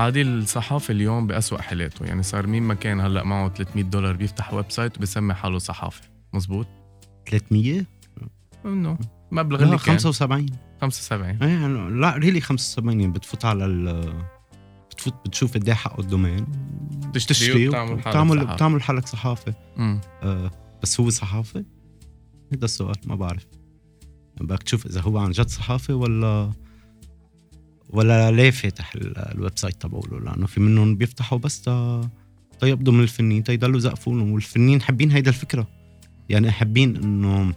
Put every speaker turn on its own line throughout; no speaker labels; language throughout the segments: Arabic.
عادي الصحافي اليوم بأسوأ حالاته. يعني صار مين ما كان هلأ معه 300 دولار بيفتح website وبسمي حاله صحافي مزبوط؟
300
إنه مبلغ اللي كان.
75
75
إيه يعني لا really 75 يعني بتفوت على ال بتفوت بتشوف قد إيه حقه ال domain.
تشتري وبتعمل حالك
بتعمل حالك صحافي. آه بس هو صحافي؟ هذا السؤال ما بعرف. بدك تشوف إذا هو عن جد صحافي ولا ولا ليه فاتح ال- ال website تبعوله لأنه في منهم بيفتحوا بس تا تيقبضوا من الفنانين تيضلوا يزقفوا لهم والفنانين حابين هيدا الفكرة. يعني حابين إنه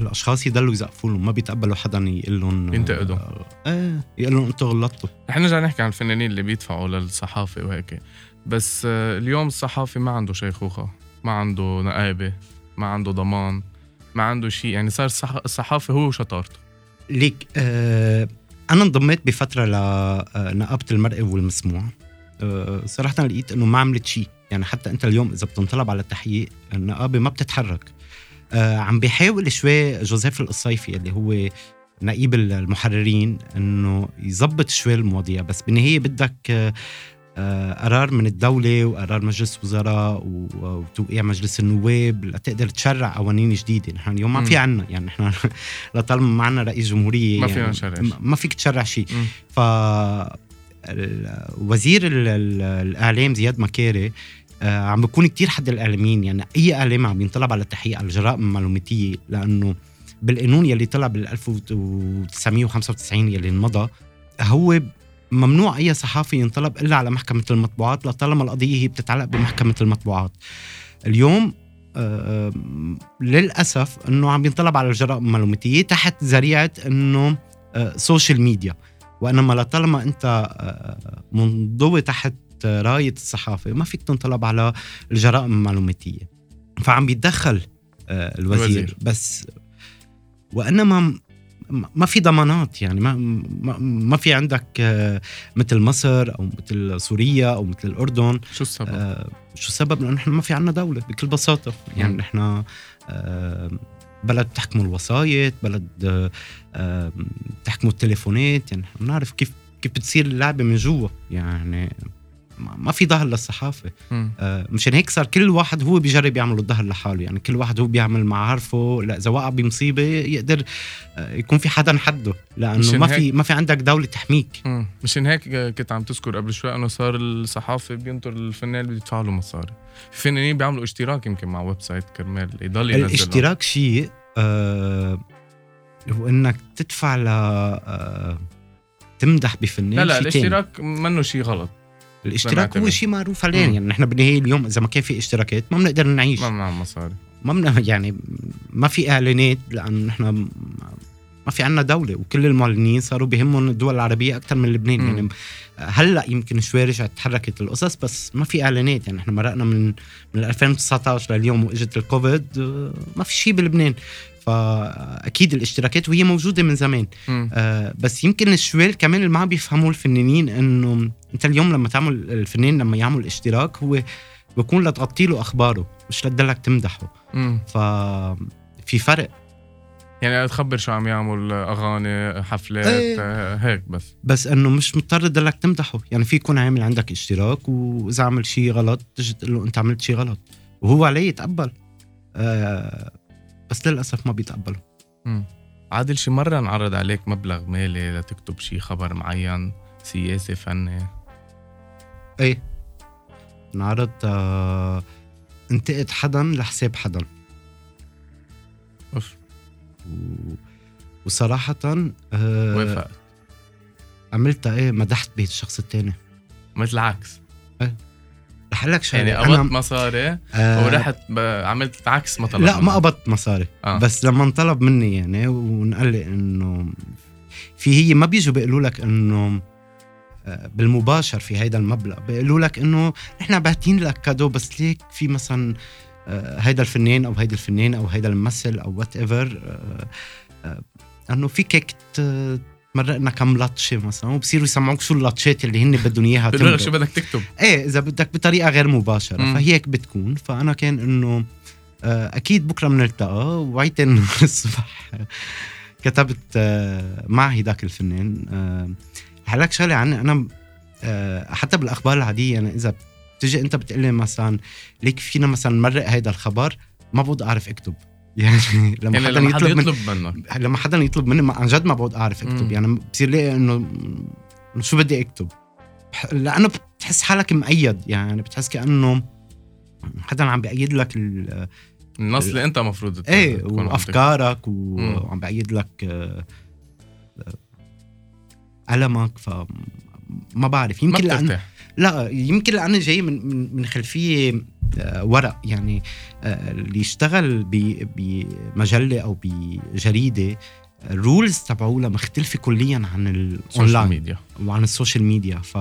الأشخاص يضلوا يزقفوا لهم ما بيتقبلوا حدا يقول لهم
ينتقدوا.
إيه يقول لهم أنتوا غلطتوا.
رح نرجع نحكي عن الفنانين اللي بيدفعوا للصحافة وهيك. بس آه، اليوم الصحافي ما عنده شيخوخة ما عنده نقابة ما عنده ضمان ما عنده شيء. يعني صار الصح- الصحافي هو وشطارته
ليك آه أنا انضميت بفترة لنقابه المرئي والمسموع. آه صراحة لقيت إنه ما عملت شيء. يعني حتى أنت اليوم إذا بتنطلب على التحقيق النقابة ما بتتحرك. آه عم بيحاول شوي جوزيف القصيفي اللي هو نقيب المحررين إنه يظبط شوي المواضيع. بس بالنهاية بدك قرار من الدولة وقرار مجلس وزراء وتوقيع مجلس النواب لتقدر تشرع قوانين جديدة نحن اليوم ما. في عنا يعني نحن لطالما ما عنا رئيس جمهورية
ما
يعني
فينا نشرع
ما- فيك تشرع شيء. ف وزير ال- ال- الإعلام زياد مكاري آه، عم بيكون كتير حد الإعلاميين يعني أي إعلام عم ينطلب على التحقيق على الجرائم المعلوماتيه لأنه بالقانون يلي طلع بال 1995 يلي انمضى هو ممنوع أي صحافي ينطلب إلا على محكمة المطبوعات لطالما القضية هي بتتعلق بمحكمة المطبوعات. اليوم آه، للأسف إنه عم ينطلب على الجرائم المعلوماتيه تحت ذريعة إنه آه، social media وإنما لطالما أنت آه، منضوي تحت راية الصحافة ما فيك تنطلب على الجرائم المعلوماتيه فعم بيتدخل آه، الوزير,
الوزير.
بس وإنما ما في ضمانات يعني ما ما, في عندك آه، مثل مصر أو مثل سوريا أو مثل الأردن
شو السبب؟
آه، شو السبب؟ لأنه نحن ما في عنا دولة بكل بساطة يعني. نحن آه، بلد بتحكموا الوسايط بلد آه، بتحكموا التليفونات يعني نحن بنعرف كيف كيف بتصير اللعبة من جوا يعني ما في ظهر للصحافة
مم.
آه، مشان هيك صار كل واحد هو بيجرب يعمل الظهر لحاله يعني كل واحد هو بيعمل معارفه لا إذا وقع بمصيبة يقدر آه، يكون في حدا حده
لأنه
ما في ما في عندك دولة تحميك.
مشان هيك كنت عم تذكر قبل شوي إنه صار الصحافي بينطر الفنان اللي بيدفع له مصاري في فنانين بيعملوا اشتراك يمكن مع website كرمال يضل ينزل
الاشتراك شيء آه هو إنك تدفع ل آه تمدح بفنان
لا لا. الاشتراك منه شيء غلط
الاشتراك هو. شيء معروف عليه. يعني نحن بالنهايه اليوم إذا ما كان في اشتراكات ما بنقدر نعيش
ما معهم مصاري
ما بن يعني ما في إعلانات لأنه نحن ما في عنا دولة وكل المعلنين صاروا بيهمهم الدول العربية أكثر من لبنان. يعني هلأ يمكن شوي رجعت تحركت القصص بس ما في إعلانات يعني نحن مرقنا من من 2019 لليوم وإجت الكوفيد آه، ما في شيء بلبنان فأكيد الاشتراكات وهي موجودة من زمان. آه، بس يمكن الشوال كمان اللي ما عم بيفهموا الفنانين إنه أنت اليوم لما تعمل الفنان لما يعمل اشتراك هو بكون لتغطي له أخباره مش لتدلك تمدحه.
مم.
ففي فرق.
يعني تخبر شو عم يعمل أغاني حفلات
إيه.
آه، هيك بس.
بس إنه مش مضطر تدلك تمدحه. يعني في يكون عامل عندك اشتراك وإذا عمل شيء غلط تجي تقول له أنت عملت شيء غلط. وهو عليه يتقبل. آه بس للأسف ما بيتقبلوا.
عادل شي مرة انعرض عليك مبلغ مالي لتكتب شي خبر معين سياسي فني.
إيه. انعرض آه انتقد حدا لحساب حدا
أوف.
و... وصراحة آه
وافقت
عملتها إيه؟ مدحت بيت الشخص التاني.
مثل عكس
رح لك شغلة
يعني قبضت مصاري
آه
ورحت عملت عكس ما طلب
لا ما. قبضت مصاري
آه.
آه. بس لما انطلب مني يعني ونقال لي إنه في هي ما بيجوا بيقولوا لك إنه آه، بالمباشر في هيدا المبلغ بيقولوا لك إنه نحن باعتين لك cadeau بس ليك في مثلا آه، هيدا الفنان أو هيدا الفنان أو هيدا الممثل أو whatever إنه فيك تمرقنا كم لطشة مثلا وبصيروا يسمعوك شو اللطشات اللي هن بدهم إياها
بيقولوا لك. شو بدك تكتب
إيه إذا بدك بطريقة غير مباشرة
مم.
فهيك بتكون فأنا كان إنه آه، أكيد بكرة بنلتقى وعيت إنه الصبح كتبت آه، مع هيداك الفنان آه، رح لك شغلة عني أنا حتى بالأخبار العادية يعني إذا بتجي أنت بتقلي مثلا ليك فينا مثلا نمرق هيدا الخبر ما بود أعرف أكتب يعني لما
يعني
حدا
لما حدا
يطلب, من
يطلب منك.
لما حدا يطلب مني ما- عن جد ما بود أعرف أكتب.
مم.
يعني بصير لي إنه شو بدي أكتب؟ لأنه بتحس حالك مقيد يعني بتحس كأنه حدا عم بيقيد لك ال-
النص اللي أنت المفروض
إيه وأفكارك و-. وعم بقيد لك آه، آه، ألمك ف ما بعرف. يمكن لأن لا يمكن لأني جاي من من, آه، ورق يعني آه، اللي يشتغل ب- بمجلة أو بجريدة ال rules تبعولها مختلفة كليا عن
ال
online
media
وعن ال social media ف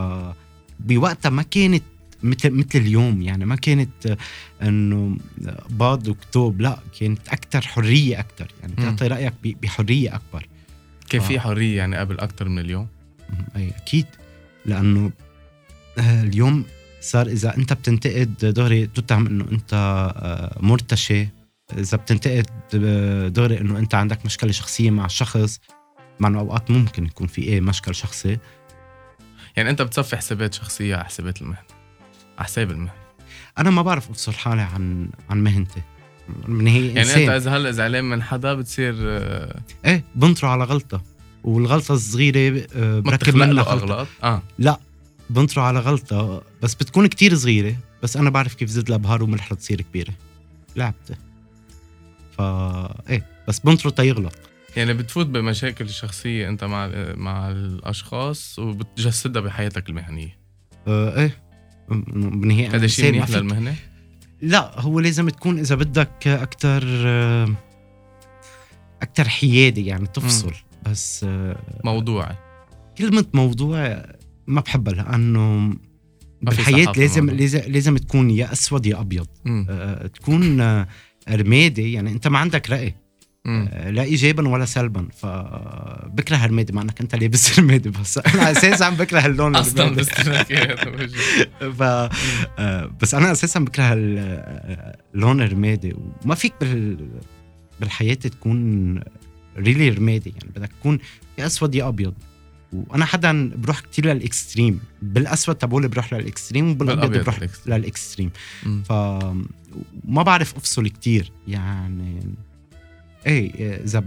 بوقتها ما كانت مثل مثل اليوم يعني ما كانت آه، إنه باض وكتب لا كانت أكثر حرية أكثر يعني. تعطي رأيك بحرية أكبر.
كان
آه.
في حرية يعني قبل أكثر من اليوم؟
أي أكيد. لأنه آه، اليوم صار إذا أنت بتنتقد دغري تتهم إنه أنت آه، مرتشي. إذا بتنتقد آه، دغري إنه أنت عندك مشكلة شخصية مع الشخص مع إنه أوقات ممكن يكون في إيه مشكل شخصي.
يعني أنت بتصفي حسابات شخصية على حسابات المهنة على حساب المهنة.
أنا ما بعرف أفصل حالي عن عن مهنتي. من هي
يعني
إنسان.
انت إذا هلأ زعلان من حدا بتصير آه،
إيه بنطره على غلطة. والغلطة
الصغيرة
بركب منها
أغلاط؟ آه.
بنطره على غلطة بس بتكون كتير صغيرة بس أنا بعرف كيف زيد لها بهار وملح لتصير كبيرة. لعبتي. فا إيه بس بنطره تيغلط
يعني بتفوت بمشاكل شخصية أنت مع مع الأشخاص وبتجسدها بحياتك المهنية.
آه إيه. بالنهايه
هذا شيء منيح للمهنة؟
لا هو لازم تكون إذا بدك أكثر أكثر حيادي يعني تفصل. بس آه،
موضوعي
كلمة موضوع ما بحبها بالحياة
صحافة
لازم. لازم لازم تكون يا أسود يا أبيض
مم.
أه تكون آه، رمادي يعني أنت ما عندك
مم.
أه لا إيجابا ولا سلبا فبكره الرمادي مع أنك أنت لابس رمادي بس أنا أساسا بكره اللون أصلا.
باستهلاكيات
ف آه، بس أنا أساسا بكره ال- آه، اللون الرمادي وما فيك بال بالحياة تكون really رمادي يعني بدك تكون يا أسود يا أبيض وأنا حدا بروح كتير لل extreme. بالأسود تبعولي بروح لل extreme
وبالأبيض
بروح. لل
extreme.
ف ما بعرف أفصل كتير. يعني إيه إذا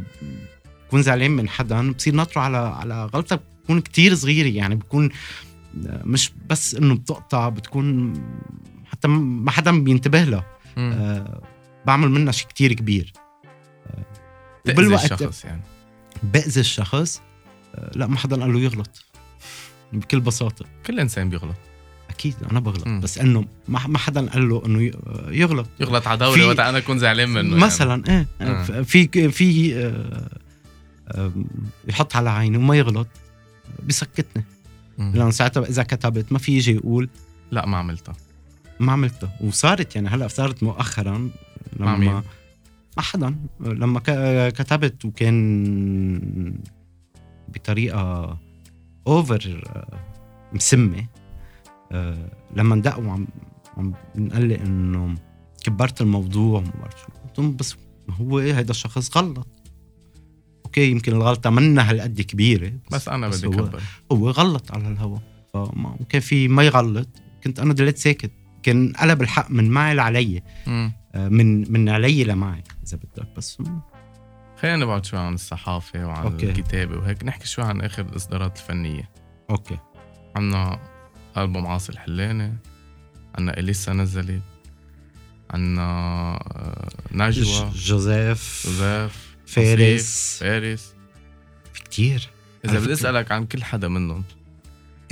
بكون زعلان من حدا بصير ناطره على على غلطة بتكون كتير صغيرة. يعني بكون مش بس إنه بتقطع بتكون حتى ما حدا بينتبه لها. أه بعمل منها شيء كتير كبير.
تأذي
وبالوقت-
الشخص يعني.
بأذي الشخص. لا ما حدا قال له يغلط. بكل بساطة.
كل إنسان بيغلط.
أكيد أنا بغلط
مم.
بس إنه ما ما حدا قال له إنه يغلط.
يغلط على دولة
في-
وقت أنا أكون زعلان منه
مثلا إيه
آه.
ف- في في آه، آه، يحط على عيني وما يغلط بسكتني.
يعني.
لأنه ساعتها إذا كتبت ما في يجي يقول.
لا ما عملتها
ما عملتها وصارت يعني هلأ صارت مؤخرا؟ لما مع حدا لما كتبت وكان بطريقة اوفر مسمة. آه، لما ندق وعم عم بنقلي إنه كبرت الموضوع وما بعرف شو. بس ما هو هذا الشخص غلط. okay يمكن الغلطة منا هالقد كبيرة
بس أنا
بس
بدي
هو-
أكبر.
هو غلط على الهوا. فما وكان في ما يغلط كنت أنا ضليت ساكت. كان قلب الحق من معي
لعليي.
آه، من من عليي لمعي إذا بدك. بس
خلينا نبعد شوي عن الصحافة وعن
okay.
okay. الكتابة وهيك. نحكي شوي عن آخر الإصدارات الفنية.
أوكي.
عنا ألبوم عاصي الحلاني عنا إليسا نزلت عنا آه، نجوى.
جوزيف.
جوزيف.
فارس.
فارس.
في كتير.
إذا بدي. أسألك عن كل حدا منهم.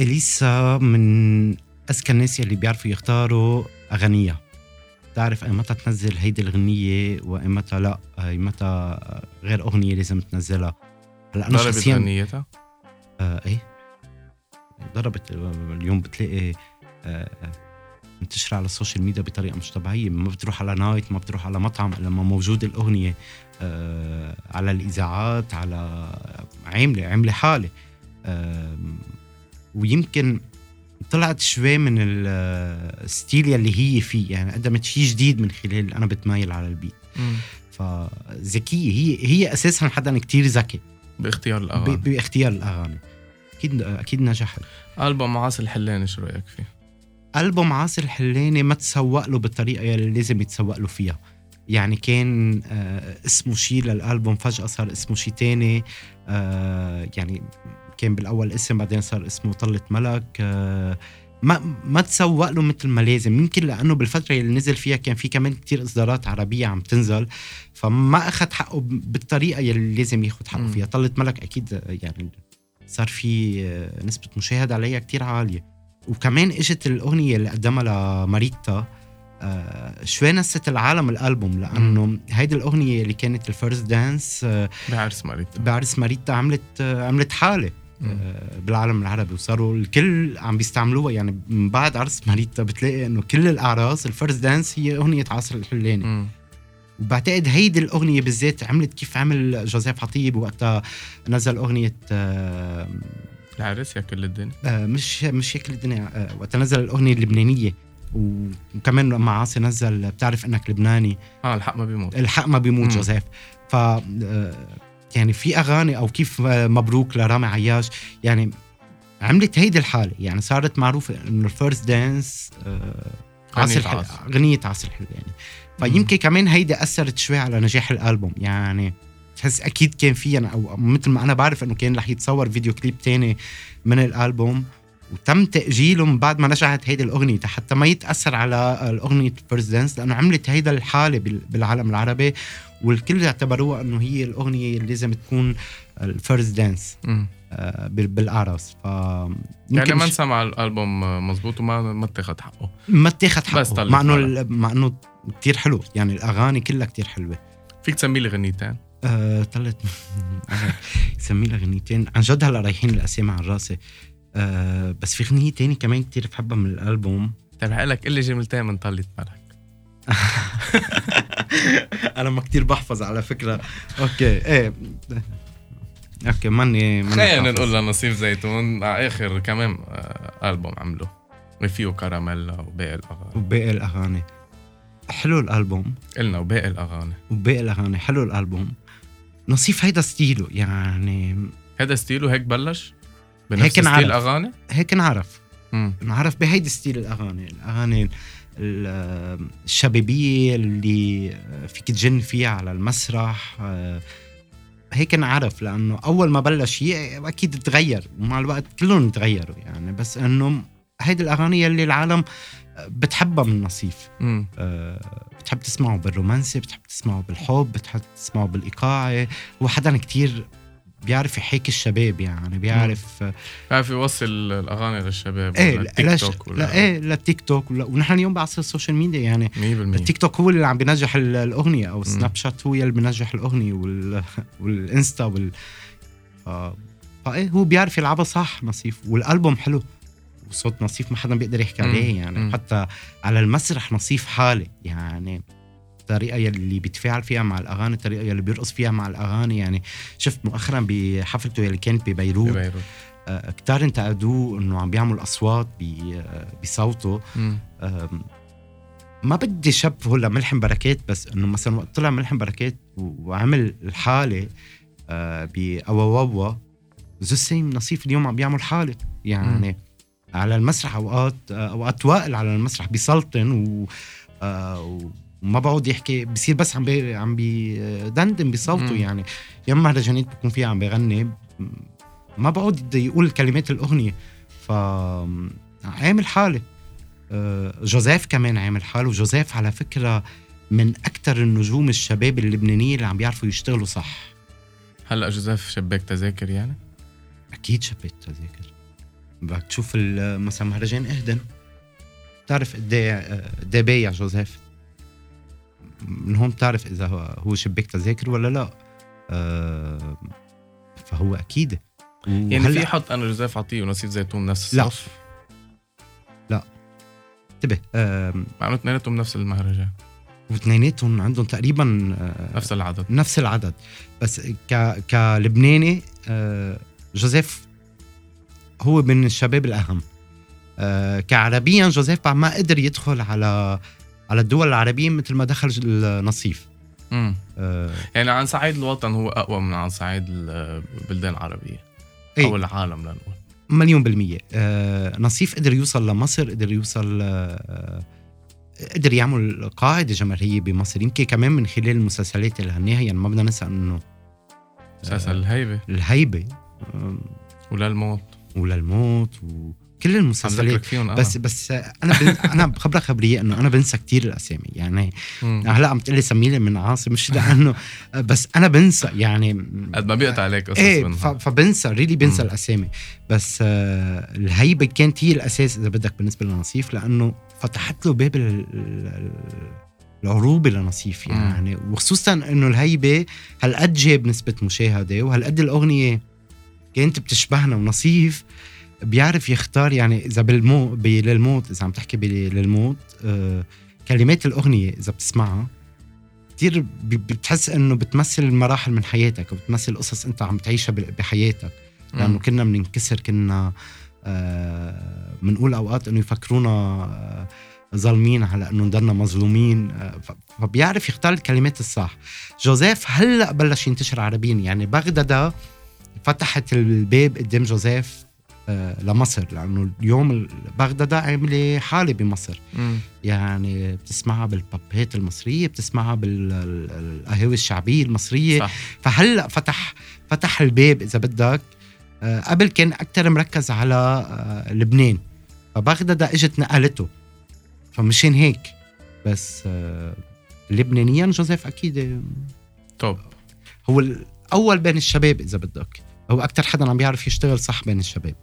إليسا من أذكى الناس اللي بيعرفوا يختاروا اغانيها بتعرف ايمتى تنزل هيدي الغنية وايمتى لا ايمتى غير أغنية لازم تنزلها. هلا أنا
ضربت
شخصيا
غنيتها
آه إيه. ضربت اليوم بتلاقي آه منتشرة على ال social media بطريقة مش طبيعية. ما بتروح على night ما بتروح على مطعم لما موجود الأغنية آه على الإذاعات على عاملة عاملة حالة. آه ويمكن طلعت شوي من ال- style اللي هي فيه يعني قدمت شيء جديد من خلال أنا بتمايل على ال beat
مم.
فذكية هي هي أساسا حدا كتير ذكي.
باختيار الأغاني.
باختيار الأغاني. أكيد أكيد نجحت
ألبوم عاصي الحلاني شو رأيك فيه؟
ألبوم عاصر الحلاني ما تسوق له بالطريقة اللي لازم يتسوق له فيها. يعني كان آه اسمه شيء للألبوم فجأة صار اسمه شيء تاني. آه يعني كان بالأول اسم بعدين صار اسمه طلة ملك. آه ما ما تسوق له مثل ما لازم. يمكن لأنه بالفترة اللي نزل فيها كان في كمان كتير إصدارات عربية عم تنزل فما أخذ حقه بالطريقة اللي لازم ياخذ حقه فيها. طلة ملك أكيد يعني صار في آه، نسبة مشاهدة عليها كتير عالية. وكمان إجت الأغنية اللي قدمها لماريتا. آه شوي نست العالم الألبوم لأنه هيدي الأغنية اللي كانت ال first dance آه
بعرس ماريتا.
بعرس ماريتا عملت آه عملت حالة. آه بالعالم العربي وصاروا الكل عم بيستعملوها. يعني من بعد عرس ماريتا بتلاقي إنه كل الأعراس ال first dance هي أغنية عاصي الحلاني وبعتقد هيدي الأغنية بالذات عملت كيف عمل جوزيف عطيب وقتها نزل أغنية آه
العرس يا كل الدنيا.
آه مش مش هيك الدنيا آه وقت نزل الأغنية اللبنانية. وكمان مع عاصي نزل بتعرف إنك لبناني.
آه الحق ما بيموت.
الحق ما بيموت جوزيف. ف آه، يعني في أغاني أو كيف مبروك لرامي عياش. يعني عملت هيدي الحالة. يعني صارت معروفة إنه ال first dance عاصي أغنية عاصي حلو يعني. فيمكن كمان هيدي أثرت شوي على نجاح الألبوم. يعني تحس أكيد كان في أو مثل ما أنا بعرف إنه كان رح يتصور video clip تاني من الألبوم. وتم تاجيله من بعد ما نجحت هيدي الأغنية. حتى ما يتأثر على الأغنية first dance لأنه عملت هيدا الحالة بالعالم العربي. والكل اعتبروها أنه هي الأغنية اللي لازم تكون ال first dance آه بالأعراس. ف
يعني ما انسمع الألبوم مزبوط وما ما اتاخذ حقه.
ما اتاخذ حقه. بس مع إنه مع إنه كثير حلو. يعني الأغاني كلها كثير حلوة.
فيك تسمي لي غنيتين
آه طلعت سمي لها غنيتين عن جد هلا رايحين الاسامي على راسي. آه بس في غنية تاني كمان كتير بحبها من الألبوم.
طيب لك قل لي جملتين من طلة ملك.
أنا ما كتير بحفظ على فكرة. أوكي إيه. okay ماني
ماني خلينا نقول لنصيف زيتون. على آخر كمان آه، ألبوم عمله. فيه كراميلا وباقي الأغاني.
وباقي الأغاني. حلو الألبوم.
قلنا وباقي الأغاني.
وباقي الأغاني. حلو الألبوم. نصيف هيدا style ـه يعني.
هيدا style ـه هيك بلش؟ بنفس هيك style الاغاني
هيك نعرف. نعرف بهيدي style الأغاني. الأغاني الشبابية اللي فيك تجن فيها على المسرح. هيك نعرف لأنه أول ما بلش أكيد تغير ومع الوقت كلهم تغيروا يعني. بس إنه هيدي الأغاني اللي العالم بتحبها من نصيف أه بتحب تسمعه بالرومانسي بتحب تسمعه بالحب بتحب تسمعه بالايقاعي هو حدا كتير بيعرف يحيك الشباب يعني بيعرف
بيعرف يوصل الأغاني للشباب
إيه للتيك توك ولا لا إيه للتيك توك ونحن اليوم بعصر ال social media يعني 100% التيك توك هو اللي عم بينجح الأغنية أو سناب شات هو اللي بينجح الأغنية وال... والإنستا وال. فايه هو بيعرف يلعبها صح نصيف. والألبوم حلو وصوت نصيف ما حدا بيقدر يحكي عليه يعني. مم. حتى على المسرح نصيف حالة يعني. الطريقة يلي بيتفاعل فيها مع الأغاني الطريقة يلي بيرقص فيها مع الأغاني. يعني شفت مؤخرا بحفلته يلي كانت ببيروت ببيروت. آه كتار انتقدوه إنه عم بيعمل أصوات بصوته. ما بدي شبهه لملحم بركات بس إنه مثلا وقت طلع ملحم بركات وعمل الحالة آه بأواواوا زسيم نصيف اليوم عم بيعمل حالة. يعني م. على المسرح أوقات آه، أوقات وائل على المسرح بيسلطن و آه وما بقعد يحكي بصير بس عم بي عم بيدندن بصوته يعني. يوم مهرجانات بكون فيها عم بغني ما بقعد يقول كلمات الأغنية. ف عامل حاله آه، جوزيف كمان عامل حاله. وجوزيف على فكرة من أكثر النجوم الشباب اللبنانيين اللي عم بيعرفوا يشتغلوا صح.
هلا جوزيف شباك تذاكر يعني؟
أكيد شباك تذاكر. بدك تشوف مثلا مهرجان إهدن. بتعرف قد إيه قد إيه بايع جوزيف؟ من هون بتعرف إذا هو شباك تذاكر ولا لا. آه فهو أكيد.
يعني في حط أنا جوزيف عطية ونصيف زيتون نفس الصف
لا لا. انتبه
مع انه اثنيناتهم نفس المهرجان.
واثنيناتهم عندهم تقريبا
آه نفس العدد.
نفس العدد. بس ك كلبناني آه جوزيف هو من الشباب الأهم. آه كعربيا جوزيف ما قدر يدخل على على الدول العربية مثل ما دخل النصيف.
امم آه. يعني عن صعيد الوطن هو أقوى من عن صعيد البلدان العربية. أو العالم لنقول.
مليون بالمية. آه نصيف قدر يوصل لمصر قدر يوصل آه قدر يعمل قاعدة جماهيرية بمصر. يمكن كمان من خلال المسلسلات اللي غناها يعني ما بدنا ننسى إنه
مسلسل الهيبة.
الهيبة. آه
وللموت
وللموت وكل
عم
المسلسلات
فيهم
بس بس أنا بن... أنا بخبرك خبرية إنه أنا بنسى كتير الأسامي يعني
مم.
هلأ عم تقلي سميلة من عاصم مش لأنه بس أنا بنسى يعني
قد ما بيقطع عليك قصص
إيه ف... فبنسى ريلي بنسى
مم.
الأسامي بس آه الهيبة كانت هي الأساس إذا بدك بالنسبة لنصيف لأنه فتحت له باب ال... ال- العروبة لنصيف
مم.
يعني وخصوصا إنه الهيبة هالقد جاب نسبة مشاهدة وهالقد الأغنية كانت بتشبهنا ونصيف بيعرف يختار يعني إذا بالمو للموت إذا عم تحكي للموت آه كلمات الأغنية إذا بتسمعها كثير بتحس إنه بتمثل مراحل من حياتك وبتمثل قصص أنت عم تعيشها بحياتك
لأنه.
كنا بننكسر كنا آه، بنقول أوقات إنه يفكرونا آه، ظالمين على إنه نضلنا مظلومين فبيعرف يختار الكلمات الصح جوزيف هلأ بلش ينتشر عربيا يعني بغداد فتحت الباب قدام جوزيف لمصر لأنه اليوم ال- بغداد عاملة حالة بمصر.
مم.
يعني بتسمعها بالبابات المصرية بتسمعها بالقهاوي الشعبية المصرية.
صح.
فهلأ فتح فتح الباب إذا بدك. آه، قبل كان أكثر مركز على آه، لبنان. فبغداد إجت نقلته. فمشان هيك. بس آه، لبنانيا جوزيف أكيد
توب
هو الأول بين الشباب إذا بدك. هو أكثر حدا عم بيعرف يشتغل صح بين الشباب.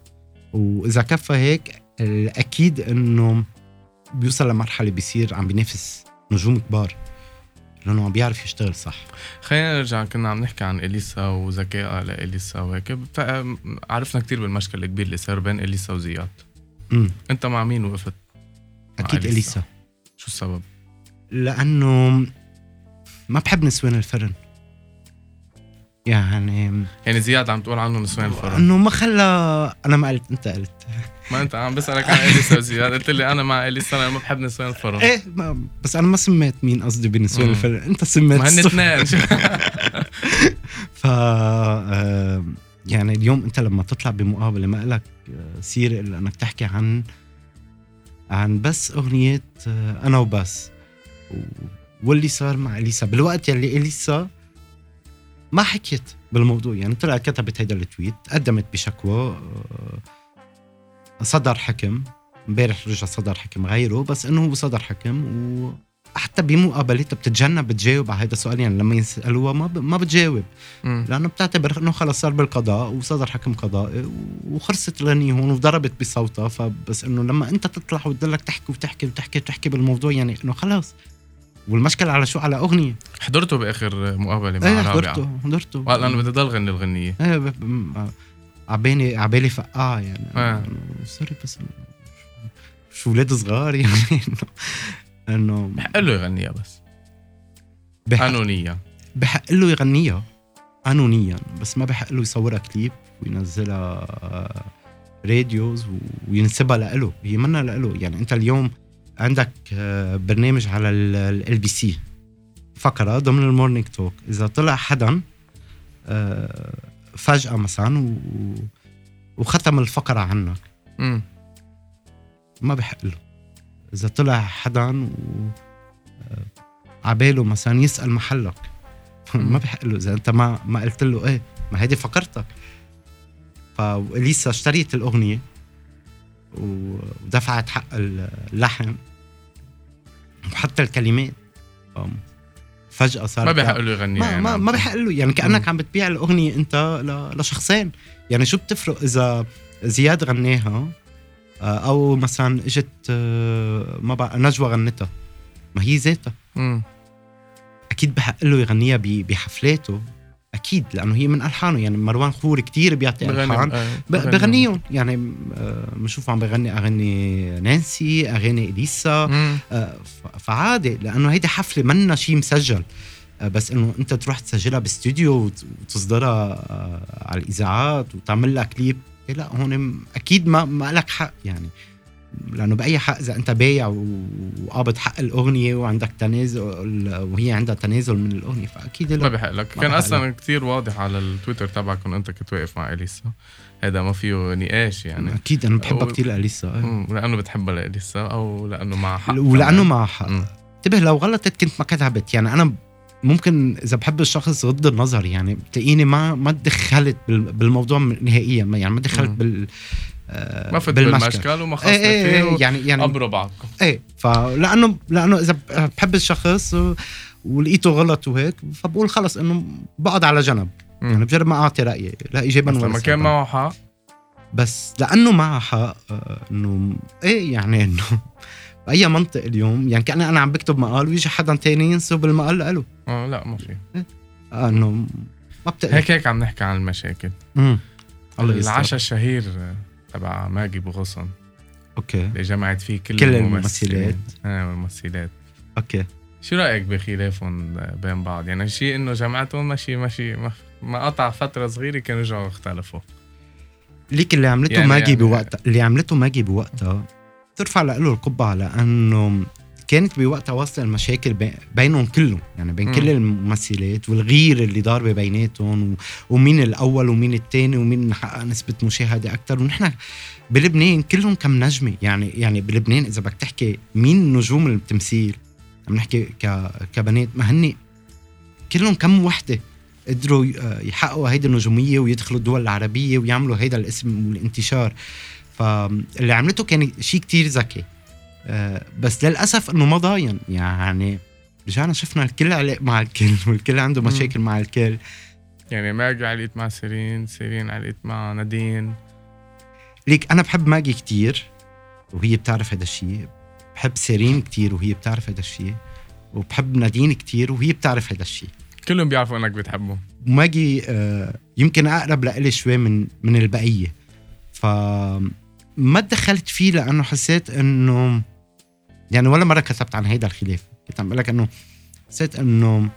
وإذا كفى هيك الأكيد إنه بيوصل لمرحلة بيصير عم بينافس نجوم كبار لأنه عم بيعرف يشتغل صح.
خلينا نرجع كنا عم نحكي عن إليسا وذكائها لإليسا وهيك. عرفنا كتير بالمشكل الكبير اللي صار بين إليسا وزياد.
امم
أنت مع مين وقفت؟
أكيد
إليسا.
إليسا.
شو السبب؟
لأنه ما بحب نسوان الفرن. يعني
يعني زياد عم تقول عنه نسوان الفرن.
إنه ما خلى أنا ما قلت أنت قلت.
ما أنت عم بسألك عن إليسا وزياد. قلت لي أنا مع إليسا أنا ما بحب نسوان الفرن.
إيه ما بس أنا ما سميت مين قصدي بنسوان
مم.
الفرن. أنت سميت
ما هن. اثنين.
ف آه، يعني اليوم أنت لما تطلع بمقابلة ما لك سيرة إلا إنك تحكي عن عن بس أغنية آه، أنا وبس. واللي صار مع إليسا. بالوقت يلي إليسا ما حكيت بالموضوع يعني طلعت كتبت هيدا التويت قدمت بشكوى آه، صدر حكم امبارح رجع صدر حكم غيره بس إنه هو صدر حكم وحتى بمقابلتها بتتجنب تجاوب على هذا السؤال يعني لما يسألوها ما ب... ما بتجاوب. لأنه بتعتبر إنه خلص صار بالقضاء وصدر حكم قضائي وخلصت الغنية هون وضربت بصوتها فبس إنه لما أنت تطلع وتضلك تحكي وتحكي وتحكي وتحكي بالموضوع يعني إنه خلص والمشكلة على شو؟ على أغنية.
حضرته بآخر مقابلة مع إيه
حضرته حضرته.
وقال أنا بدي ضل غني الغنية.
إيه ب- ب- عبالي عبالي فقاعة يعني.
آه.
سوري بس شو ولاد صغار يعني. إنه
بحق له يغنيها بس.
بحق,
قانونيا.
بحق له يغنيها. قانونيا. بس ما بحق له يصورها كليب وينزلها آه، radios وينسبها لإله. هي منا لإله. يعني أنت اليوم عندك آه، برنامج على LBC فقرة ضمن ال morning talk إذا طلع حدا آه، فجأة مثلا و- وختم الفقرة عنك. ما بحق له إذا طلع حدا و آه، عباله مثلا يسأل محلك. ما بحق له إذا أنت ما ما قلت له إيه ما هيدي فقرتك. فاليسا اشتريت الأغنية. ودفعت حق اللحن وحتى الكلمات. ف- فجأة صار
ما بحق له يغنيها
ما
يعني
ما, ما بحق له يعني كأنك
مم.
عم بتبيع الأغنية أنت ل- لشخصين. يعني شو بتفرق إذا زياد غناها آه، أو مثلا إجت آه، ما بقى نجوى غنتها ما هي ذاتها.
مم. أكيد
بحق له يغنيها بحفلاته. أكيد لأنه هي من ألحانه يعني مروان خوري كتير بيعطي
ألحان. آه،
بغنيهم. يعني آه، بنشوف عم بغني اغاني نانسي اغاني
إليسا.
آه، فعادي لأنه هيدي حفلة منا شيء مسجل. بس إنه أنت تروح تسجلها باستوديو وت- وتصدرها على الإذاعات وتعمل لها كليب. إيه لا هون أكيد ما ما لك حق يعني. لأنه بأي حق إذا أنت بايع وقابض حق الأغنية وعندك تنازل وهي عندها تنازل من الأغنية فأكيد
ما بحق لك.
ما
كان
بحق
أصلا كتير واضح على التويتر تبعكم أنت كنت واقف مع أليسا. هذا ما فيه نقاش يعني.
أكيد أنا بحبها
و-
كثير اليسا
لأنه بتحبها لأليسا أو لأنه معها حق
ولأنه معها حق. انتبه لو غلطت كنت ما كتبت يعني أنا ممكن إذا بحب الشخص غض النظر يعني بتلاقيني ما ما دخلت بال- بالموضوع نهائيا يعني ما دخلت. بال
ما فت
بالمشكل.
وما خصت
إيه
إيه
إيه يعني يعني
قبروا بعضكم.
إيه فلانه لأنه إذا بحب الشخص ولقيته غلط وهيك فبقول خلص إنه بقعد على جنب.
مم.
يعني بجرب ما أعطي رأيي لا ايجابا ولا
لما كان. معه حق؟
بس لأنه معها حق آه، إنه إيه يعني إنه بأي منطق اليوم يعني كان أنا عم بكتب مقال ويجي حدا تاني ينسب المقال له
آه لا ما في.
آه، إنه ما بتقدر
هيك هيك عم نحكي عن المشاكل.
امم الله
العشاء الشهير تبع ماجي بغصن
okay.
اللي جمعت فيه كل,
كل. الممثلات.
آه الممثلات
okay.
شو رأيك بخلافهم بين بعض؟ يعني شيء إنه جمعتهم ماشي ماشي ما, ما قطع فترة صغيرة كانوا رجعوا اختلفوا
ليك اللي عملته
يعني-
ماجي
يعني-
بوقتها اللي عملته ماجي بوقتها ترفع له القبعة لأنه كانت بوقتها واصله المشاكل بي- بينهم كلهم. يعني بين
مم.
كل الممثلات والغير اللي ضاربه بيناتهم ومين الأول ومين الثاني ومين حقق نسبة مشاهدة أكثر ونحن بلبنان كلهم كم نجمة. يعني يعني بلبنان إذا بدك تحكي مين نجوم التمثيل؟ عم نحكي كبنات. ما هن كلهم كم وحدة قدروا يحققوا هيدي النجومية ويدخلوا الدول العربية ويعملوا هيدا الاسم والانتشار فاللي عملته كان شيء كتير ذكي. بس للأسف إنه ما ضاين. يعني رجعنا شفنا الكل علاق مع الكل والكل عنده. مشاكل مع الكل.
يعني ماجي علقت مع سيرين سيرين علقت مع نادين.
ليك أنا بحب ماجي كتير وهي بتعرف هذا الشيء بحب سيرين كتير وهي بتعرف هذا الشيء وبحب نادين كتير وهي بتعرف هذا الشيء
كلهم بيعرفوا إنك بتحبهم.
ماجي آه، يمكن أقرب لإلي شوي من من البقية. ف ما تدخلت فيه لأنه حسيت إنه يعني ولا مرة كتبت عن هيدا الخلاف. كنت عم بقول لك إنه حسيت إنه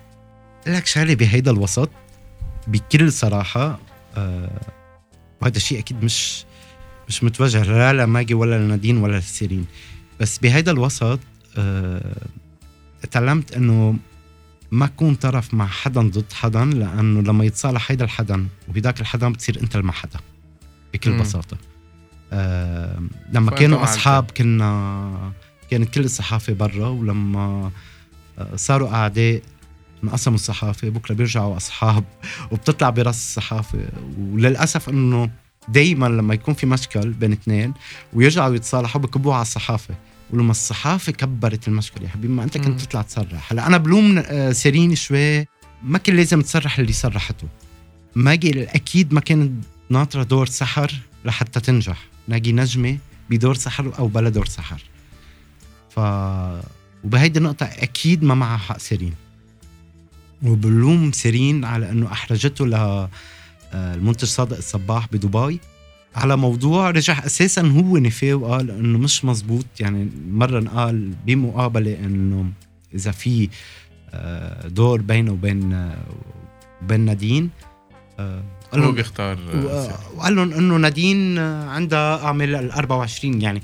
لك شغلة بهيدا الوسط بكل صراحة آه وهذا الشيء أكيد مش مش متوجه لا لماجي ولا لنادين ولا لسيرين. بس بهيدا الوسط آه تعلمت إنه ما تكون طرف مع حدا ضد حدا لأنه لما يتصالح هيدا الحدا وهداك الحدا بتصير أنت المحدا بكل
مم.
بساطة. آه لما كانوا أصحاب كنا كانت كل الصحافة برا ولما آه، صاروا اعداء انقسموا الصحافة بكرة بيرجعوا أصحاب وبتطلع براس الصحافة. وللأسف إنه دائما لما يكون في مشكل بين اثنين ويرجعوا يتصالحوا بكبوها على الصحافة. ولما الصحافة كبرت المشكلة يا حبيبي ما
أنت.
كنت تطلع تصرح. هلأ أنا بلوم آه، سيرين شوي ما كان لازم تصرح اللي صرحته. ماجي أكيد ما كانت ناطرة دور سحر لحتى تنجح. ناجي نجمة بدور سحر أو بلا دور سحر. ف وبهيدي النقطة أكيد ما معها حق سيرين. وبلوم سيرين على أنه أحرجته ل آه، المنتج صادق الصباح بدبي. على موضوع رجع أساسا هو نفاه وقال إنه مش مزبوط. يعني مرة قال بمقابلة إنه إذا في آه، دور بينه وبين آه، وبين نادين قال
هو بيختار.
وقال لهم إنه نادين عندها أعمال ال 24 يعني.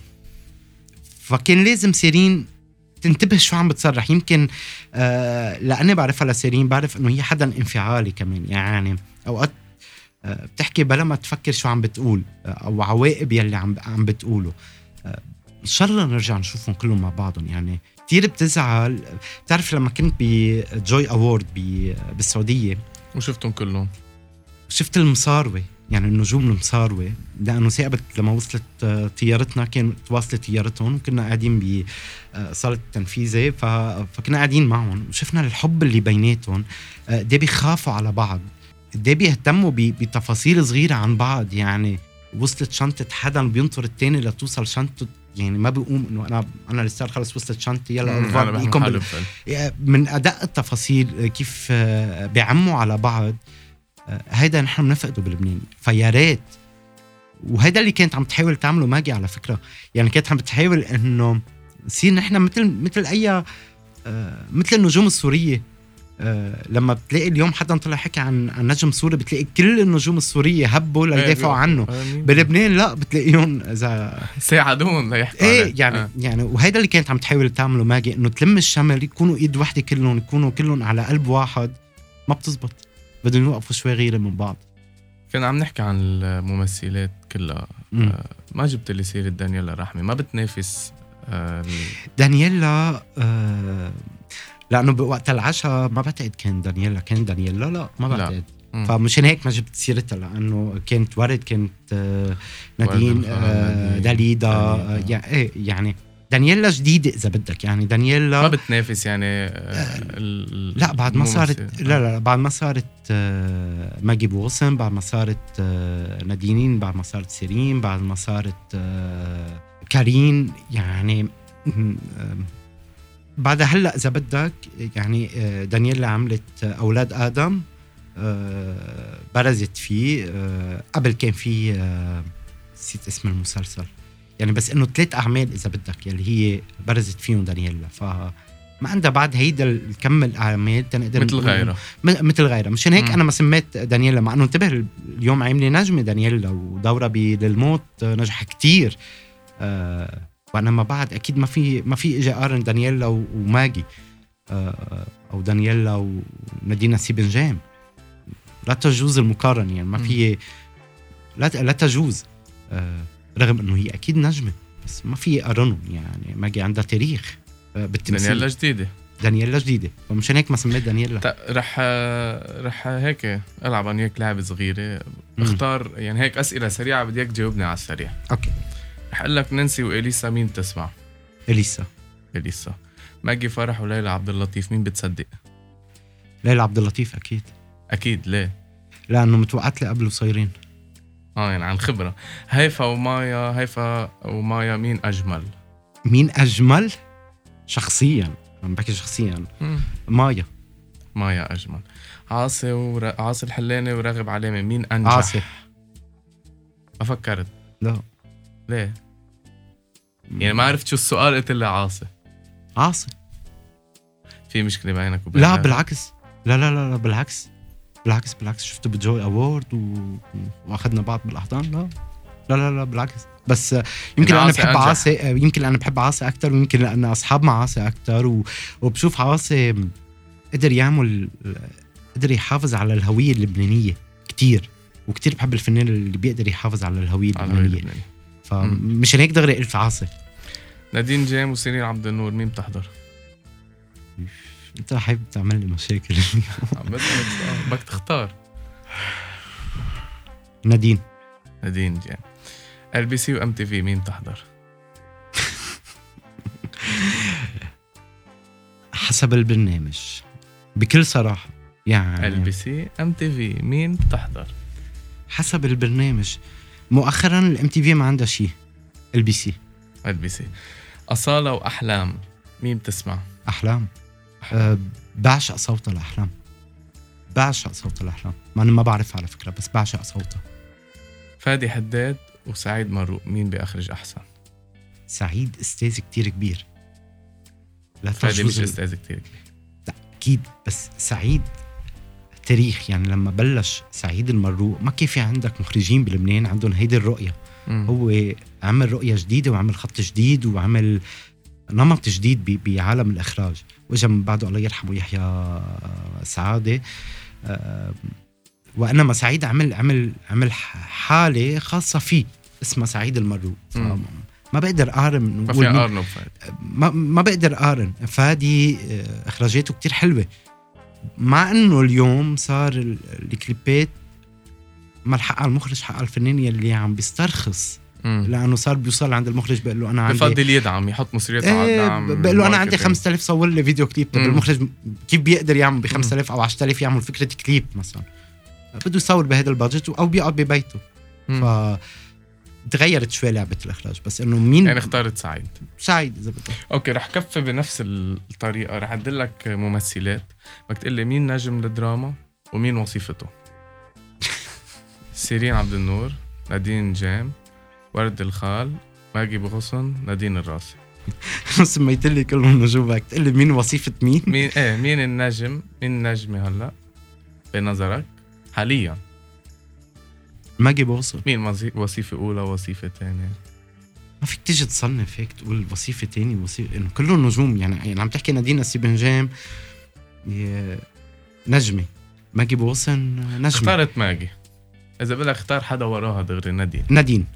فكان لازم سيرين تنتبه شو عم بتصرح. يمكن آه لأني بعرفها لسيرين بعرف إنه هي حدا انفعالي كمان يعني أوقات آه بتحكي بلا ما تفكر شو عم بتقول آه أو عواقب يلي عم عم بتقوله. آه إن شاء الله نرجع نشوفهم كلهم مع بعضهم. يعني كثير بتزعل. بتعرف لما كنت بجوي اوورد بالسعودية؟
وشفتهم كلهم.
شفت المصاروة. يعني النجوم المصاروة لأنه ثاقبت لما وصلت آه، طيارتنا كانت واصلة طيارتهم وكنا قاعدين بصالة التنفيذي ف... فكنا قاعدين معهم وشفنا الحب اللي بيناتهم آه، قد إيه بيخافوا على بعض قد إيه بيهتموا. بتفاصيل صغيرة عن بعض يعني وصلت شنطة حدا بينطر التاني لتوصل شنطة يعني ما بيقوم إنه أنا أنا لسه خلص وصلت شنطتي يلا بال-. من ادق التفاصيل كيف آه، بيعموا على بعض آه، هيدا نحن بنفقده بلبنان. فيا ريت. وهيدا اللي كانت عم تحاول تعمله ماجي على فكرة. يعني كانت عم بتحاول إنه نصير نحن مثل مثل أي آه، مثل النجوم السورية. آه لما بتلاقي اليوم حدا طلع حكي عن عن نجم سوري بتلاقي كل النجوم السورية هبوا ليدافعوا عنه. بلبنان لا بتلاقيهم اذا
ساعدون ليحكوا
إيه يعني آه. يعني وهيدا اللي كانت عم تحاول تعمله ماجي إنه تلم الشمل يكونوا إيد وحدة كلهم يكونوا كلهم على قلب واحد. ما بتزبط. بدهم يوقفوا شوي غيره من بعض.
كنا عم نحكي عن الممثلات كلها. آه ما جبت لي سيرة دانييلا رحمي ما بتنافس آه
دانييلا آه لأنه بوقت العشاء ما بعتقد كان دانييلا كان دانييلا؟ لا ما بعتقد. فمشان هيك ما جبت سيرتها لأنه كانت ورد كانت آه نادين آه داليدا يعني إيه يعني دانييلا جديدة إذا بدك يعني دانييلا
ما بتنافس يعني آه,
آه، لا بعد ما صارت لا لا بعد ما صارت آه ماجي بوسم بعد ما صارت نادينين بعد ما صارت سيرين بعد ما صارت كارين يعني بعد هلأ إذا بدك يعني دانييلا عملت أولاد آدم برزت فيه قبل كان في نسيت اسم المسلسل. يعني بس إنه ثلاث أعمال إذا بدك يلي هي برزت فيهم دانييلا ف ما عندها بعد هيدا الكم الأعمال
تنقدر مثل غيرها.
مثل غيرها. مشان هيك أنا ما سميت دانييلا مع انه انتبه اليوم عاملة نجمة دانييلا ودورها للموت نجح كتير. آه وانما بعد أكيد ما في ما في اجى قارن دانييلا وماجي. آه أو دانييلا ونادينا سيبنجام لا تجوز المقارنة يعني ما في لا لا تجوز. آه رغم إنه هي أكيد نجمة بس ما في قارنهم يعني ماجي عندها تاريخ
آه بالتمثيل. دانييلا جديدة.
دانييلا جديدة. فمشان هيك ما سميت دانييلا
رح رح هيك ألعب أنا وياك لعبة صغيرة. اختار يعني هيك أسئلة سريعة بدي اياك تجاوبني على السريع.
okay.
رح أقول لك نانسي وإليسا مين تسمع؟
إليسا.
إليسا. ماجي فرح وليلى عبد اللطيف مين بتصدق؟
ليلى عبد اللطيف أكيد.
أكيد ليه؟
لأنه متوقعة لي قبل وصايرين.
آه يعني عن خبرة. هيفا ومايا هيفا ومايا مين أجمل؟
مين أجمل؟ شخصيا عم بحكي شخصيا. مم. مايا.
مايا أجمل. عاصي ور... عاصي الحلاني وراغب علامه مين أنجح؟
عاصي.
ما فكرت.
لا.
ليه؟ يعني ما عرفت شو السؤال قلت لي عاصي.
عاصي.
في مشكلة بينك وبين
لا بالعكس. لا لا لا, لا بالعكس. بالعكس بالعكس شفته بجوي اوورد و... واخذنا بعض بالأحضان. لا لا لا لا بالعكس. بس يمكن أنا بحب عاصي يمكن أنا بحب عاصي أكثر ويمكن لأن أصحاب مع عاصي أكثر و... وبشوف عاصي قدر يعمل قدر يحافظ على الهوية اللبنانية كتير وكتير بحب الفنان اللي بيقدر يحافظ على الهوية اللبنانية. فمشان هيك دغري قلت عاصي
نادين جيم وسيرين عبد النور مين بتحضر؟
انت حابب تعمل لي مشاكل
بسألك بدك تختار.
نادين.
نادين جيم ال بي سي وام تي في مين بتحضر؟
حسب البرنامج. بكل صراحة يعني
ال بي سي ام تي في مين بتحضر؟
حسب البرنامج. مؤخرا ال MTV ما عندها شيء
LBC LBC أصالة وأحلام مين بتسمع؟
أحلام, أه بعشق صوتها الأحلام بعشق صوت الأحلام مع أني ما بعرف على فكرة بس بعشق صوتها
فادي حداد وسعيد مروق مين بيخرج أحسن؟
سعيد أستاذ كتير كبير.
لا فادي مش أستاذ كتير كبير.
لا أكيد بس سعيد تاريخ. يعني لما بلش سعيد المروق ما كان في عندك مخرجين بلبنان عندهم هيدي الرؤية؟ مم. هو عمل رؤية جديدة وعمل خط جديد وعمل نمط جديد بعالم الإخراج. واجا من بعده الله يرحمه يحيى سعادة. وإنما سعيد عمل عمل عمل حالة خاصة فيه اسمها سعيد المروق ما بقدر أقارن
ما في أقارنه
ما, ما بقدر أقارن. فادي آه، إخراجاته كتير حلوة. مع إنه اليوم صار الكليبات ما الحق المخرج حق الفنان يلي عم بيسترخص. لأنه صار بيوصل عند المخرج بيقول له أنا عندي
بفضل يدعم يحط مصريات إيه على الدعم
بقول له أنا عندي 5000 صور لي video clip طب المخرج كيف بيقدر يعمل ب 5000 أو 10000 يعمل فكرة كليب مثلا؟ بده يصور بهذا ال budget أو بيقعد ببيته. ف تغيرت شوي لعبة الإخراج بس إنه مين
يعني اختارت سعيد.
سعيد إذا بدك.
okay رح كفي بنفس الطريقة رح أدلك ممثلات. بدك تقول لي مين نجم الدراما ومين وظيفته؟ سيرين عبد النور نادين جام ورد الخال ماجي بغصن نادين الراسي.
سميت لي كلهم نجومك؟ تقول لي مين وظيفه مين؟
مين؟ إيه مين النجم؟ مين النجمة هلا؟ بنظرك حاليا.
ماجي بوصل
مين وظيفة أولى وظيفة ثانية
ما فيك تيجي تصنف هيك تقول وظيفه تاني وظيفه إنه كلهم نجوم يعني يعني عم تحكي نادين السيبنجام ي- نجمة. ماجي بو غصن نجمة.
اختارت ماجي. إذا بدك اختار حدا وراها دغري نادين.
نادين.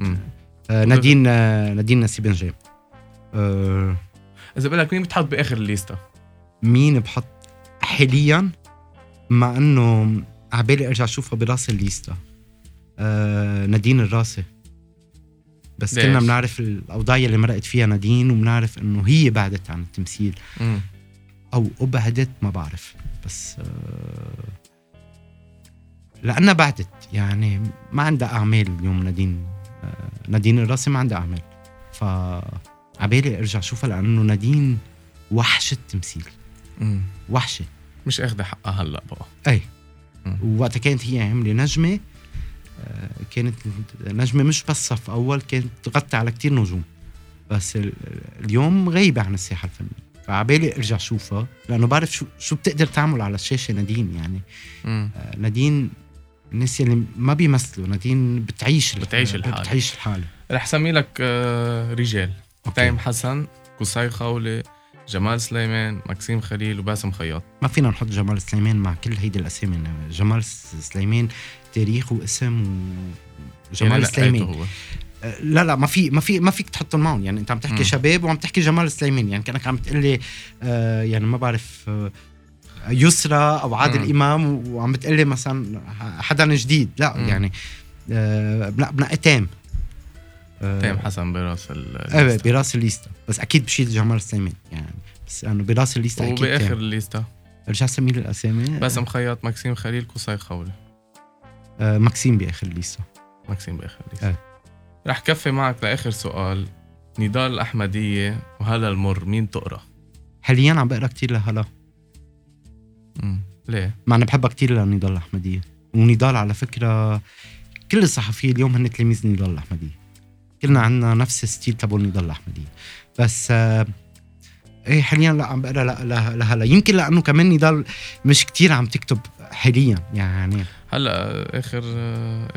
آه نادين آه نادين نسيب نجيم آه
إذا بدك مين بتحط بآخر الليستة؟
مين بحط حاليا مع إنه عبالي أرجع أشوفها براس الليستا آه نادين الراسي. بس
ليش؟
كلنا بنعرف الأوضاع اللي مرقت فيها نادين وبنعرف إنه هي بعدت عن التمثيل.
مم.
أو ابعدت ما بعرف. بس آه لأنها بعدت. يعني ما عندها أعمال اليوم نادين. نادين الراسي ما عندها أعمال. ف عبالي أرجع اشوفها لأنه نادين وحشة تمثيل
مم.
وحشة.
مش أخذة حقها هلأ بقى.
أي.
مم.
ووقتها كانت هي عاملة نجمة آه، كانت نجمة مش بس صف أول كانت تغطي على كتير نجوم. بس ال- اليوم غايبه عن الساحة الفنية. فعبالي أرجع أشوفها لأنه بعرف شو شو بتقدر تعمل على الشاشة نادين يعني.
مم.
آه، نادين الناس اللي ما بيمثلوا نادين بتعيش
بتعيش الحالة.
بتعيش الحالة.
رح سمي لك آه، رجال.
أوكي.
تيم حسن قصي خولي جمال سليمان مكسيم خليل وباسم خياط.
ما فينا نحط جمال سليمان مع كل هيدي الأسامي. جمال سليمان تاريخ واسم و...
يعني
سليمان.
هو.
لا لا ما في ما في ما فيك تحطهم معهم. يعني أنت عم تحكي
مم.
شباب وعم تحكي جمال سليمان. يعني كأنك عم تقول لي آه يعني ما بعرف آه يسرى أو عادل. إمام وعم بتقول لي مثلا حدا جديد. لا
مم.
يعني آه بنق- بنقي تيم. آه،
تيم حسن براس ال إيه.
براس الليستا بس أكيد بشيل جمال سليمان يعني. بس انه براس الليستا أكيد
وبآخر
تيم.
الليستا
رجع سمي الأسامي.
باسم خياط مكسيم خليل قصي خولي
آه ماكسيم بآخر الليستا
مكسيم بآخر الليستا
إيه.
رح كفي معك لآخر سؤال. نضال الأحمدية وهلا المر مين تقرأ؟
حاليا عم بقرأ كتير لهلا.
مم. ليه؟
مع اني بحبها كتير لنضال الاحمديه ونضال على فكرة كل الصحفيين اليوم هن تلاميذ نضال الاحمديه كلنا عنا نفس ال style تبع نضال الاحمديه بس آه إيه حاليا لا عم بقرأ لا- لا- لهلا. يمكن لأنه كمان نضال مش كتير عم تكتب حاليا يعني.
هلا آخر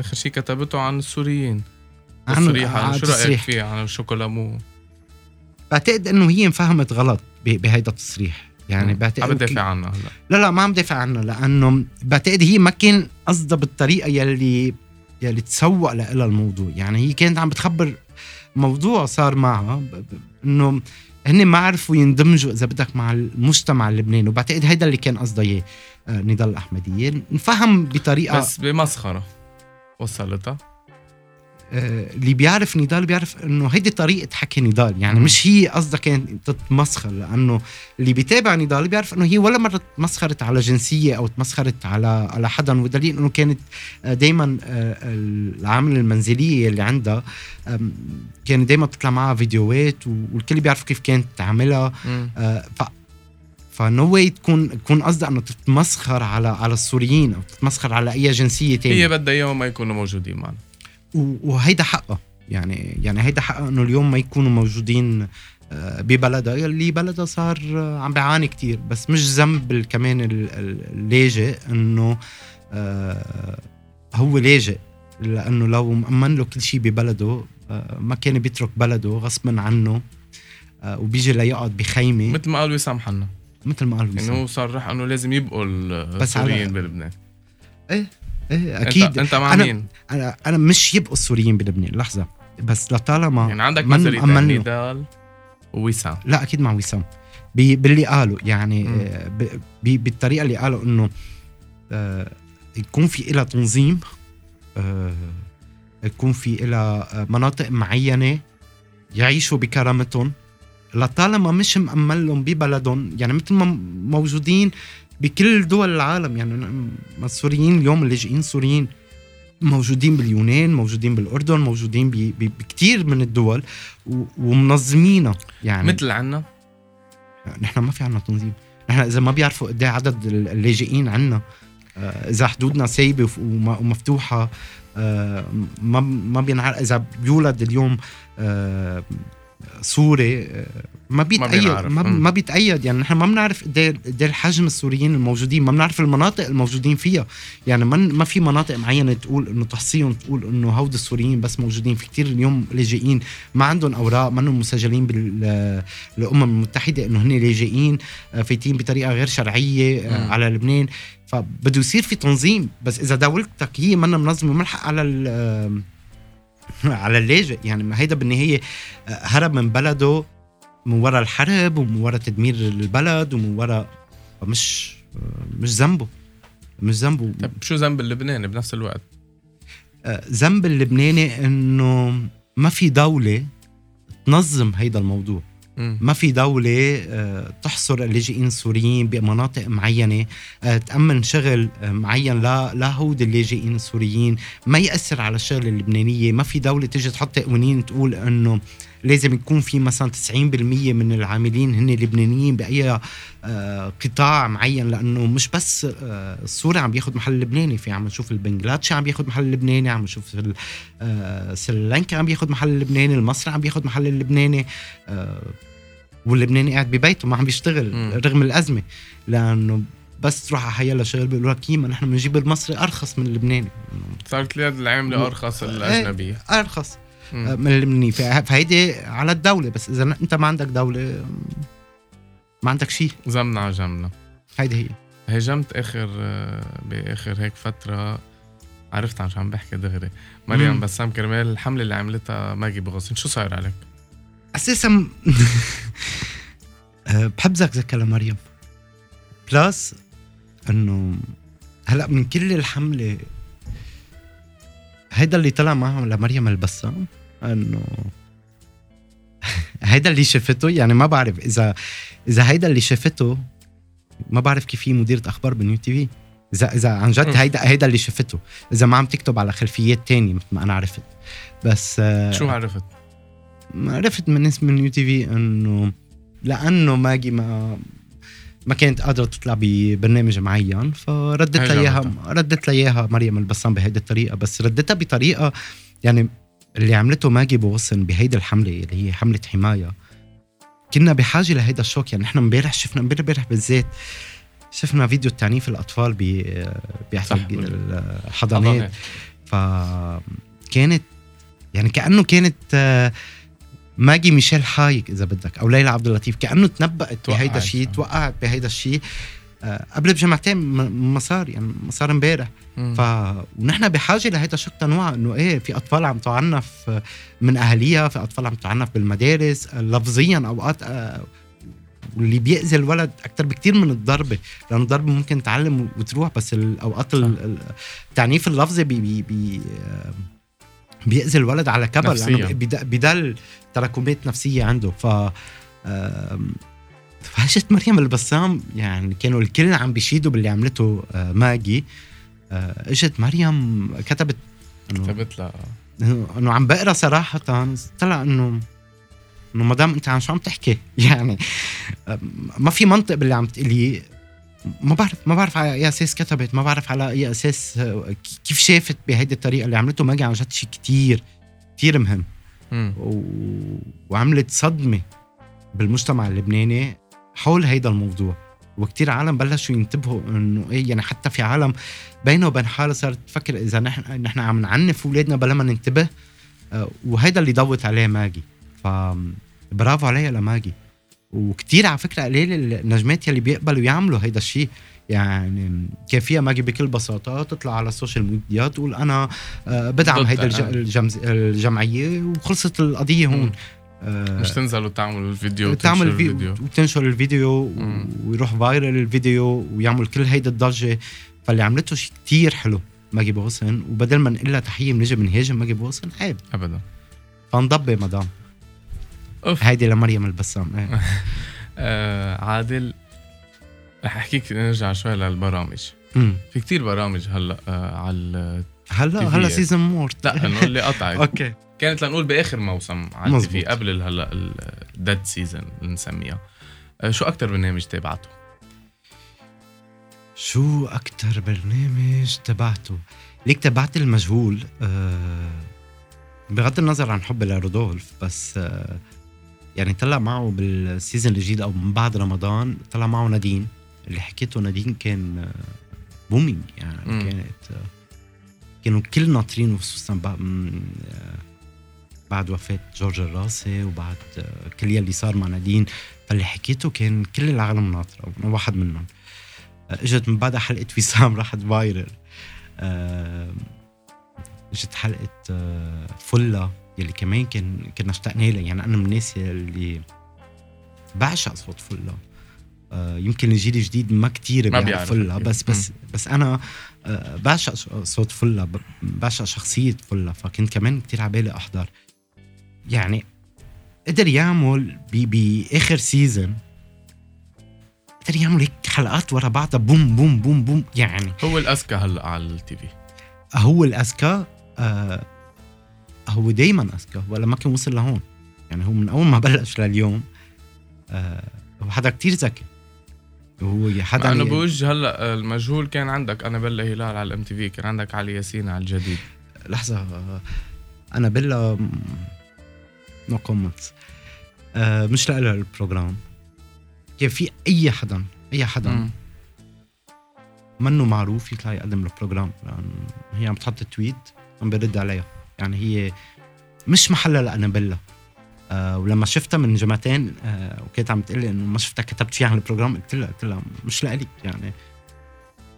آخر شيء كتبته عن السوريين.
عن- عن
شو
رأيك.
فيه عن الشوكولامو
بعتقد إنه هي انفهمت غلط بهيدا التصريح. يعني
عم
بعتقد
بدافع عنها هلا.
لا لا ما عم دافع عنها لأنه بعتقد هي ما كان قصدها بالطريقة يلي يلي تسوق لها الموضوع. يعني هي كانت عم بتخبر موضوع صار معها إنه هن ما عرفوا يندمجوا إذا بدك مع المجتمع اللبناني وبعتقد هيدا اللي كان قصدها إياه آه، نضال الأحمدية. نفهم بطريقة
بس بمسخرة وصلتها.
اللي بيعرف نضال بيعرف إنه هيدي طريقة حكي نضال يعني. مش هي قصدها كانت تتمسخر لأنه اللي بيتابع نضال بيعرف إنه هي ولا مرة تمسخرت على جنسية أو تمسخرت على على حدا ودليل إنه كانت دائما العامله المنزلية اللي عندها كانت دائما تطلع معها فيديوهات والكل بيعرف كيف كانت تعملها. آه، ف فنو واي تكون تكون قصدها إنه تتمسخر على على السوريين أو تتمسخر على أي جنسية تانية
هي بدها اياهم ما يكونوا موجودين معنا
وهيدا حقها يعني يعني هيدا حقها إنه اليوم ما يكونوا موجودين آه، ببلدها اللي بلدها صار آه، عم بيعاني كتير. بس مش ذنب كمان ال- ال- اللاجئ إنه آه، هو لاجئ لأنه لو مأمن له كل شيء ببلده ما كان بيترك بلده غصبا عنه وبيجي ليقعد بخيمة.
مثل ما قال وسام حنا
مثل ما قال وسام.
هو صرح إنه لازم يبقوا السوريين بلبنان.
إيه. أكيد
انت, أنت مع
أنا-
مين؟
أنا أنا مش يبقوا السوريين بلبنان لحظة بس لطالما
يعني عندك
أمنه.
نضال ووسام
لا أكيد مع وسام باللي قالوا يعني. آه، بالطريقة اللي قالوا إنه آه، يكون في لها تنظيم آه، يكون في لها مناطق معينة يعيشوا بكرامتهم لطالما مش مأمن لهم ببلدهم يعني مثل ما موجودين بكل دول العالم. يعني السوريين اليوم اللاجئين السوريين موجودين باليونان موجودين بالأردن موجودين ب- ب- بكتير من الدول ومنظمينها. يعني
مثل عنا.
نحن ما في عنا تنظيم. نحن إذا ما بيعرفوا قد إيه عدد ال- اللاجئين عنا آه، إذا حدودنا سايبة ومفتوحة آه، ما ما بينعرف. إذا بيولد اليوم آه، سوري آه، ما بيتأيد. ما. ما بيتأيد يعني نحن ما بنعرف قد قد إيه الحجم السوريين الموجودين ما بنعرف المناطق الموجودين فيها يعني ما ما في مناطق معينة تقول إنه تحصيهم تقول إنه هود السوريين بس موجودين في كتير اليوم لاجئين ما عندهم أوراق ما مسجلين بالامم المتحدة إنه هن لاجئين آه، فايتين بطريقة غير شرعية آه،
مم.
على لبنان فبده يصير في تنظيم بس إذا دولتك هي منا منظمة ملحق على على اللاجئ يعني ما هيدا بالنهايه آه، هرب من بلده من وراء الحرب ومن وراء تدمير البلد ومن وراء مش مش ذنبه مش ذنبه
طب شو ذنب اللبناني بنفس الوقت؟
آه، ذنب اللبناني إنه ما في دولة تنظم هيدا الموضوع. ما في دولة آه، تحصر اللاجئين السوريين بمناطق معينة آه، تأمن شغل آه، معين لا لا هود اللاجئين السوريين ما يأثر على الشغل اللبنانية. ما في دولة تيجي تحط قوانين تقول أنه لازم يكون في مثلا 90% من العاملين هن لبنانيين آه، قطاع معين لأنه مش بس السوري عم بياخد محل اللبناني في عم نشوف البنغلاديشي عم بياخد محل اللبناني عم نشوف سريلانكا عم بياخد محل اللبناني المصري عم بياخد محل اللبناني واللبناني قاعد ببيته ما عم بيشتغل. رغم الأزمة. لأنه بس تروح على حيلا شغل بيقولوا لك كيما نحن بنجيب المصري أرخص من اللبناني.
صارت اليد العاملة أرخص الأجنبية.
أرخص.
مم.
آه، من اللبناني. فه- فهيدي على الدولة بس. إذا أنت ما عندك دولة ما عندك شيء
زمنا على جمنا.
هيدي هي.
هاجمت آخر آه، بآخر هيك فترة. عرفت عن شو عم بحكي دغري. مريم. بسام كرمال الحملة اللي عملتها ماجي بو غصن شو صاير عليك؟
أساسا آه، بحب زكزكه لمريم plus إنه هلأ من كل الحملة هيدا اللي طلع معها لمريم البسام إنه هيدا اللي شفته يعني ما بعرف اذا إذا هيدا اللي شفته ما بعرف كيف في مديرة أخبار بال New TV اذا إذا عن جد. هيدا هيدا اللي شفته إذا ما عم تكتب على خلفيات تانية مثل ما أنا عرفت بس آه،
شو عرفت؟
عرفت من ناس من New TV إنه لأنه ماجي ما ما كانت قادرة تطلع ببرنامج معين فردت لها اياها. ردت لها اياها مريم البسام بهيدي الطريقة بس ردتها بطريقة يعني اللي عملته ماجي بو غصن بهيدي الحملة اللي هي حملة حماية كنا بحاجة لهيدا الشوك يعني نحن امبارح شفنا امبارح بالذات شفنا فيديو تعنيف الأطفال ب. بيحصل الحضانات
حضانات
فكانت يعني كأنه كانت آه، ماجي ميشيل حايك إذا بدك أو ليلى عبد اللطيف كأنه تنبأت. بهيدا الشيء توقعت بهيدا الشيء آه، قبل بجمعتين م- مسار يعني مسار امبارح. ف ونحن بحاجة لهيدا الشق تنوع إنه إيه في أطفال عم تعنف من اهاليها في أطفال عم تعنف بالمدارس. آه، لفظيا أوقات آه، واللي بيأذي الولد أكثر بكتير من الضربة. لأنه الضربة ممكن تعلم وتروح بس الاوقات ال- ال- التعنيف اللفظي بي بي بي آه، بيأذي الولد على كبر. لأنه بيد- بيدل تراكمات نفسية عنده. ف فهجمت مريم البسام يعني كانوا الكل عم بيشيدوا باللي عملته آه، ماجي. آه، إجت مريم كتبت
كتبت لها
انه عم بقرأ صراحة. طلع انه إنه مدام أنت عن شو عم تحكي؟ يعني ما في منطق باللي عم تقولي ما بعرف ما بعرف على اي أساس كتبت ما بعرف على اي أساس آه، كيف شافت بهيدي الطريقة اللي عملته. ماجي عن جد شيء كتير كتير مهم. و... وعملت صدمة بالمجتمع اللبناني حول هيدا الموضوع. وكتير عالم بلشوا ينتبهوا إنه إيه يعني حتى في عالم بينه وبين حالها صارت تفكر إذا نحن نحن عم نعنف أولادنا بلا ما ننتبه آه، وهيدا اللي ضوت عليه ماجي. ف برافو عليها لماجي. وكتير على فكرة قليل النجمات يلي بيقبلوا يعملوا هيدا الشيء يعني كان فيها ماجي بكل بساطة تطلع على ال social media تقول أنا آه، بدعم هيدا. الجمز- الجمعية وخلصت القضية هون.
مم.
آه،
مش تنزلوا تعملوا الفيديو
تعمل
وتنشروا
في
الفيديو.
وتنشر الفيديو. ويروح viral الفيديو ويعمل كل هيدا الضجة. فاللي عملته شيء كتير حلو ماجي بو غصن. وبدل ما نقول لها تحية بنجي بنهاجم ماجي بو غصن عيب.
ابدا.
فانضبي مدام.
أوف
هيدي لمريم البسام إيه.
آه عادل رح أحكيك نرجع شوي للبرامج
مم.
في كتير برامج هلا آه على
هلا. هلا saison morte
لا نقول لي قطعت
أوكي
كانت لنقول بآخر موسم على. ال TV قبل هلا ال dead season اللي نسميها آه، شو أكثر برنامج تابعته؟
شو أكتر برنامج تبعته ليك تبعت المجهول آه بغض النظر عن حبي لرودولف بس آه يعني طلع معه بال season الجديد أو من بعد رمضان طلع معه نادين. اللي حكيته نادين كان booming يعني
مم.
كانت آه، كانوا كل ناطرين خصوصا بعد آه، بعد وفاة جورج الراسي وبعد آه، كل يلي صار مع نادين. فاللي حكيته كان كل العالم ناطرة وأنا واحد منهم. آه، إجت من بعدها حلقة وسام راحت فايرل آه، إجت حلقة آه، فلة. يلي كمان كان كنا اشتقنا لها. يعني أنا من الناس اللي بعشق صوت فلة. آه، يمكن الجيل الجديد ما كتير
ما
بيعرف
أكيد.
بس بس بس أنا آه، بعشق صوت فلة ب- بعشق شخصية فلة. فكنت كمان كتير عبالي أحضر. يعني قدر يعمل ب- بآخر season قدر يعمل هيك حلقات ورا بعضها boom boom boom boom. يعني
هو الأذكى هلأ على ال TV.
هو الأذكى آه هو دايما أذكى ولا ما كان وصل لهون. يعني هو من أول ما بلش لليوم آه هو حدا كتير ذكي. هو حدا
مع انه
ي-
بوجه هلأ المجهول كان عندك أنابيلا هلال على ال MTV كان عندك علي ياسين على الجديد.
لحظة آه، أنابيلا no comments مش لها ال program كان في أي حدا أي حدا
مم.
منه معروف يطلع يقدم ال program لأن هي عم تحط tweet عم برد عليها. يعني هي مش محلها لأنابيلا آه ولما شفتها من جمعتين آه وكانت عم تقول لي إنه ما شفتها كتبت فيها عن ال program قلت لها قلت لها مش لإلك يعني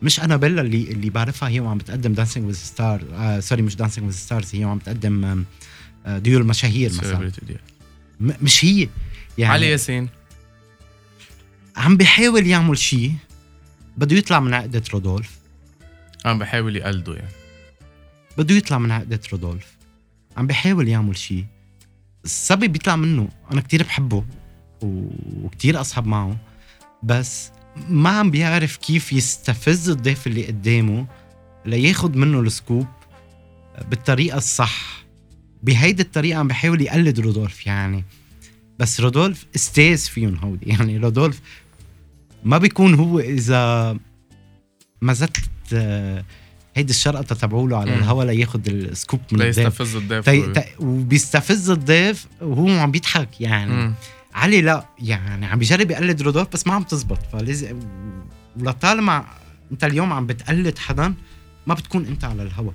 مش انابيلا اللي اللي بعرفها هي وعم بتقدم Dancing with the Star آه sorry مش Dancing with the Stars هي وعم بتقدم آه ديو المشاهير مثلا. مش هي يعني
علي ياسين.
عم بيحاول يعمل شيء بده يطلع من عقدة رودولف.
عم بحاول يقلده يعني.
بده يطلع من عقدة رودولف. عم بيحاول يعمل شيء. الصبي بيطلع منه. أنا كتير بحبه وكتير أصحب معه. بس ما عم بيعرف كيف يستفز الضيف اللي قدامه لياخد منه السكوب بالطريقة الصح. بهيدي الطريقة عم بحاول يقلد رودولف يعني. بس رودولف أستاذ فيهم هودي. يعني رودولف ما بيكون هو إذا ما آه، هيدي الشرقطة تبعوله على
مم.
الهوا لياخد ال scoop من الضيف
ليستفز الضيف
تي...
و-
تي... وبيستفز الضيف وهو عم بيضحك يعني
مم.
علي لا يعني عم بيجرب يقلد رودولف بس ما عم تزبط فلازم ولطالما انت اليوم عم بتقلد حدا ما بتكون انت على الهوا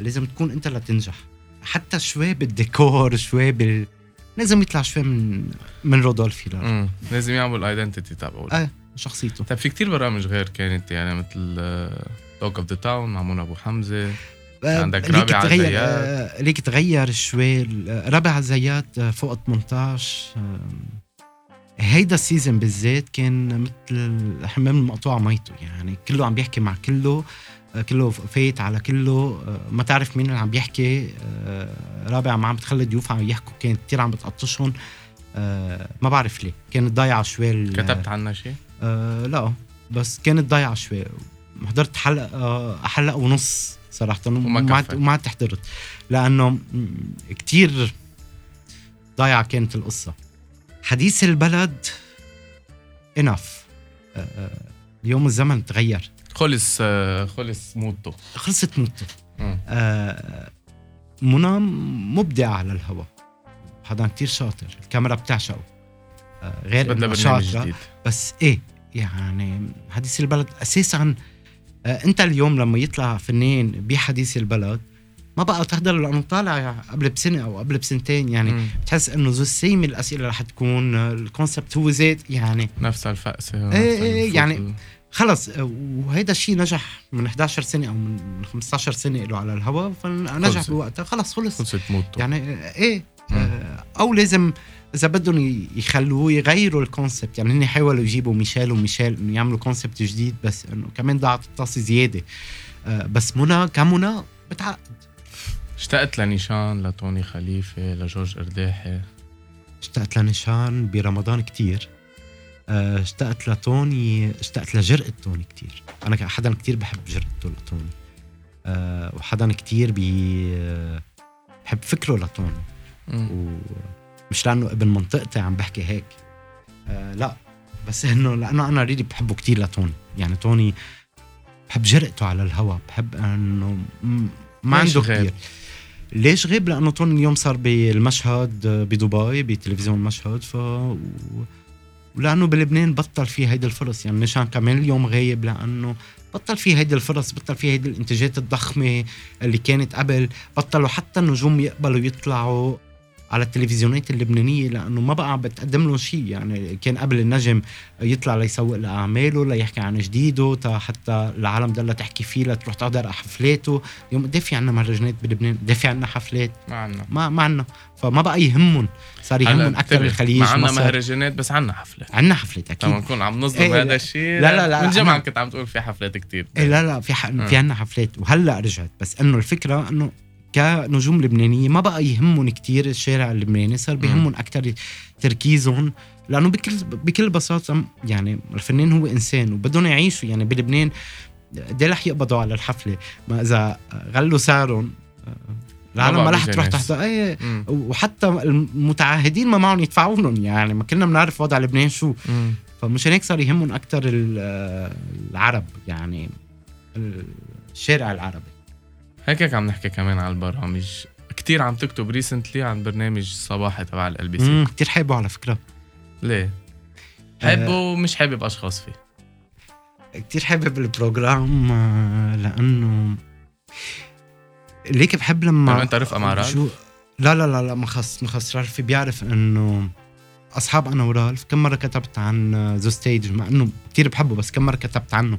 لازم تكون انت لتنجح حتى شوي بالديكور شوي بال لازم يطلع شوي من من رودولف.
لازم يعمل ال identity تبعه
آه. شخصيته
طيب في كتير برامج غير كانت يعني مثل Talk of the Town مع منى أبو حمزة. عندك
ليك
رابعة
تغير
زيات.
آه، ليك تغير شوي رابعة زيات فوق 18 آه، هيدا ال season بالذات كان مثل الحمام المقطوع ميته. يعني كله عم بيحكي مع كله آه، كله فايت على كله. آه، ما تعرف مين اللي عم بيحكي. رابعة ما عم بتخلي ضيوف عم يحكوا كانت كتير عم بتقطشهم. ما بعرف ليه. كانت ضايعة شوي
كتبت عنها شيء؟
لا بس كانت ضايعة شوي. حضرت حلقة آه حلقة ونص صراحة
وما
عاد حضرت لأنه كتير ضايعة كانت القصة. حديث البلد انف اليوم الزمن تغير.
خلص آه، خلص موته
خلصت. آه منى مبدع على الهواء حدا كتير شاطر. الكاميرا بتعشقه. آه غير شاطرة.
جديد.
بس إيه يعني حديث البلد أساسا آه انت اليوم لما يطلع فنان بحديث البلد ما بقى تحضر لأنه طالع قبل بسنة أو قبل بسنتين يعني
مم.
بتحس إنه ذو السيم الأسئلة رح تكون آه، الكونسبت هو زيت يعني
نفس الفأسة
إيه إيه
الفوت
يعني خلص آه، وهيدا الشيء نجح من 11 سنة أو من 15 سنة له على الهواء فنجح. بوقتها خلص خلص
خلصت موته
يعني آه، إيه
مم.
آه، أو لازم إذا بدهم يخلوه يغيروا ال concept يعني هن حاولوا يجيبوا ميشيل وميشيل إنه يعملوا concept جديد بس إنه كمان ضاعت الطاسة زيادة. آه، بس منى كمنى بتعقد.
اشتقت لنيشان لتوني خليفة لجورج قرداحي.
اشتقت لنيشان برمضان كتير. آه، اشتقت لتوني اشتقت لجرأة توني كتير. أنا حدا كتير بحب جرأته لتوني آه، وحدا كتير بي بحب فكره لتوني.
مم.
ومش لأنه ابن منطقتي عم بحكي هيك. آه لا. بس إنه لأنه أنا ريلي بحبه كتير لتوني. يعني توني بحب جرأته على الهوا. بحب إنه ما عنده
غير.
كتير. ليش غيب؟ لأنه طول اليوم صار بالمشهد بدبي بتلفزيون المشهد. ف ولأنه بلبنان بطل في هيدي الفرص. يعني نشان كمان اليوم غايب لأنه بطل في هيدي الفرص بطل في هيدي الإنتاجات الضخمة اللي كانت قبل. بطلوا حتى النجوم يقبلوا يطلعوا. على التلفزيونات اللبنانية لأنه ما بقى عم بتقدم لهم شيء. يعني كان قبل النجم يطلع ليسوق لاعماله ليحكي عن جديده تا حتى العالم ضلها تحكي فيه لتروح تحضر حفلاته. اليوم قد في عندنا مهرجانات بلبنان قد في عندنا حفلات.
ما عنا.
ما ما عندنا فما بقى يهمهم. صار يهمهم أكثر الخليج
ما عنا مهرجانات بس عنا حفلات
عنا حفلات أكيد.
لما نكون عم نظلم
إيه
هذا الشيء
لا لا لا
من
أنا-
كنت عم تقول في حفلات كتير.
إيه لا لا في ح... في عنا حفلات. وهلأ رجعت. بس إنه الفكرة إنه كنجوم لبنانية ما بقى يهمهم كتير الشارع اللبناني صار بيهمهم أكثر تركيزهم لأنه بكل بكل بساطة يعني الفنان هو إنسان وبدهم يعيشوا يعني بلبنان قد رح يقبضوا على الحفلة ما إذا غلوا سعرهم آه، العالم ما رح تروح. تحضر إيه
مم.
وحتى المتعهدين ما معهم يدفعوا لهم يعني ما كنا بنعرف وضع لبنان شو
مم.
فمشان هيك صار يهمهم أكثر العرب يعني الشارع العربي
هيك عم نحكي كمان على البرامج. كتير عم تكتب recently عن برنامج صباحي تبع LBC
مم، كتير حابه على فكرة.
ليه؟ حابه ومش حابب أشخاص فيه.
كتير حابب ال program آه، لأنه ليك بحب لما
طيب أنت رفقة مع رالف؟
شو؟ لا لا لا لا ما خص ما خص رالف بيعرف إنه أصحاب أنا ورالف كم مرة كتبت عن The Stage مع إنه كتير بحبه بس كم مرة كتبت عنه.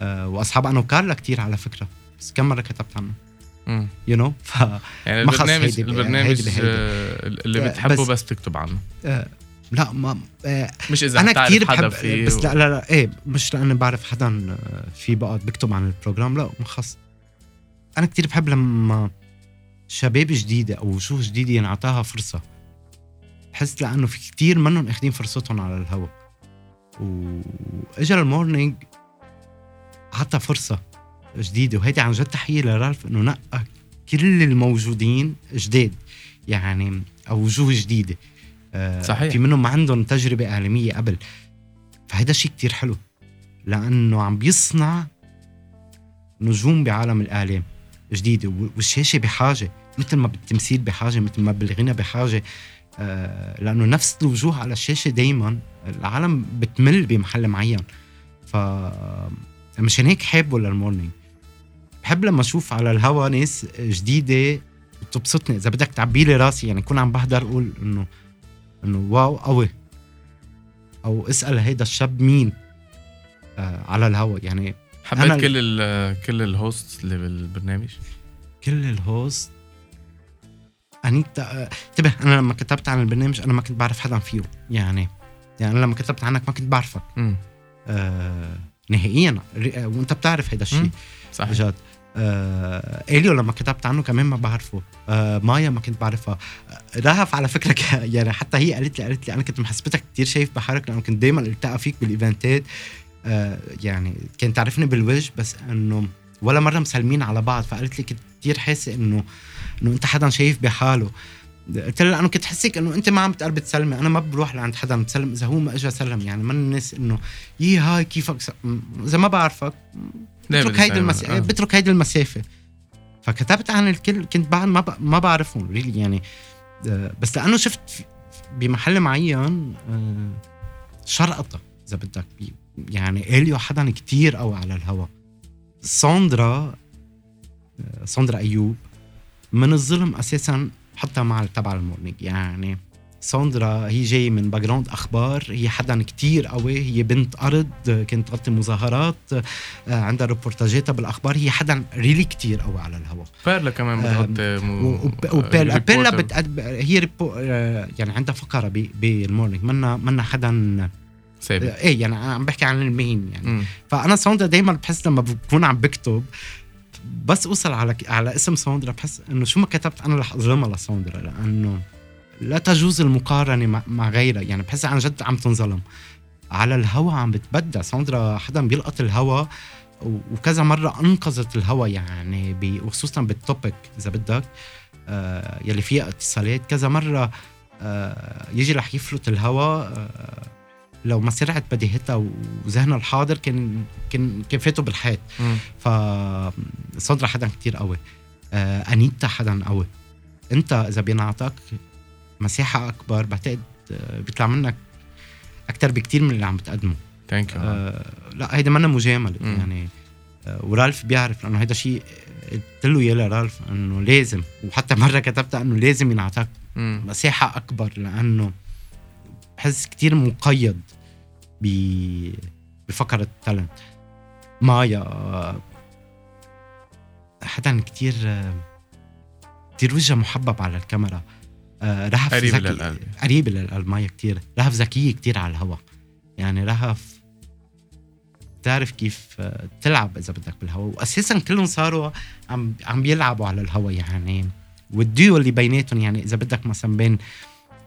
آه، وأصحاب أنا وكارلا كتير على فكرة. بس كم مرة كتبت عنه. you know ف
يعني البرنامج البرنامج. آه، اللي
آه،
بتحبه
بس-
بس, تكتب عنه.
آه، لا ما آه،
مش
إذا
أنا
كثير بحب
فيه
بس
و-
لا لا لا إيه مش لأني بعرف حدا في بقعد بكتب عن ال program لا ما خص أنا كثير بحب لما شباب جديدة أو وجوه جديدة ينعطاها فرصة. بحس لأنه في كثير منهم اخذين فرصتهم على الهوا. وإجا المورنينج عطى فرصة. جديدة. وهيدي عن جد تحية لرالف إنه نقى كل الموجودين جداد يعني أو وجوه جديدة. آه،
صحيح.
في منهم ما عندهم تجربة اعلاميه قبل. فهيدا شيء كتير حلو لأنه عم بيصنع نجوم بعالم الاعلام جديدة والشاشة بحاجة مثل ما بالتمثيل بحاجة مثل ما بالغنى بحاجة. آه، لأنه نفس الوجوه على الشاشة دايما العالم بتمل بمحل معين. ف مشان هيك حابه لل morning بحب لما أشوف على الهوا ناس جديدة بتبسطني. إذا بدك تعبي لي راسي يعني كون عم بحضر أقول انه إنه wow قوي. أو اسأل هيدا الشاب مين آه على الهوا. يعني
حبيت
أنا-
كل ال كل ال host اللي بالبرنامج؟
كل ال host انيتا انتبه أنا لما كتبت عن البرنامج أنا ما كنت بعرف حدا فيه يعني يعني أنا لما كتبت عنك ما كنت بعرفك. آه نهائيا. آه، وأنت بتعرف هيدا الشيء.
صحيح.
بجد آه إليو لما كتبت عنه كمان ما بعرفه. آه مايا ما كنت بعرفها. آه رهف على فكرة ك- يعني حتى هي قالت لي قالت لي أنا كنت محسبتك كتير شايف بحرك لأنه كنت دائما التقى فيك بال event ات. آه يعني كانت تعرفني بالوجه بس إنه ولا مرة مسلمين على بعض. فقالت لي كنت كتير حاسة إنه إنه أنت حدا شايف بحاله. قلت لها لأنه كنت حسك إنه أنت ما عم بتقرب تسلمي. أنا ما بروح لعند حدا بسلم إذا هو ما اجى سلم. يعني من الناس إنه يي هاي كيفك؟ إذا ما بعرفك. بترك هيدي؟ المسافه
آه.
بترك هيدي المسافة فكتبت عن الكل كنت بعد ما ب... ما بعرفهم ريلي يعني آه، بس لأنه شفت بمحل معين آه، شرقطة إذا بدك يعني اليو حدا كتير قوي على الهوا ساندرا آه، ساندرا أيوب من الظلم أساسا حتى مع تبع ال morning يعني ساندرا هي جاي من background أخبار. هي حدا كتير قوي. هي بنت أرض آه، كانت تغطي مظاهرات آه، عندها ريبورتاجاتها بالاخبار هي حدا really كتير قوي على الهوا
بيرلا كمان
آه،
بتغطي
وب- وبيرلا بيرلا. هي ريبو... آه، يعني عندها فقرة بال morning منا منا حدا
ثابت
إيه يعني عم بحكي عن ال main يعني.
مم.
فأنا ساندرا دائما بحس لما بكون عم بكتب بس أوصل على على اسم ساندرا بحس إنه شو ما كتبت أنا رح أظلمها لساندرا لأنه لا تجوز المقارنة مع, غيرها يعني بحس عن جد عم تنظلم. على الهوا عم بتبدع. ساندرا حدا بيلقط الهوا وكذا مرة أنقذت الهوا يعني وخصوصا بال topic إذا بدك آه يلي فيها اتصالات. كذا مرة آه يجي رح يفلت الهوا آه لو ما سرعت بديهتها وذهنها الحاضر كان كان كان فاته بالحيط. ف ساندرا حدا كتير قوي. آه أنيتا حدا قوي. أنت إذا بينعطاك مساحة أكبر بعتقد آه، بيطلع منك أكثر بكتير من اللي عم بتقدمه.
thank you
آه لا هيدا منا مجاملة
مم.
يعني آه ورالف بيعرف لأنه هيدا شيء قلت له يا لرالف إنه لازم وحتى مرة كتبتها إنه لازم ينعطاك مساحة أكبر لأنه بحس كتير مقيد ب بفقرة التالنت. مايا آه، حدا كتير كتير وجهها محبب على الكاميرا. رهف
قريبة
ذكي-
للقلب.
قريبة للقلب مايا كتير. رهف ذكية كتير على الهوا يعني رهف بتعرف كيف آه، تلعب إذا بدك بالهوا واساسا كلهم صاروا عم عم بيلعبوا على الهوا يعني. والديو اللي بيناتهم يعني إذا بدك مثلا بين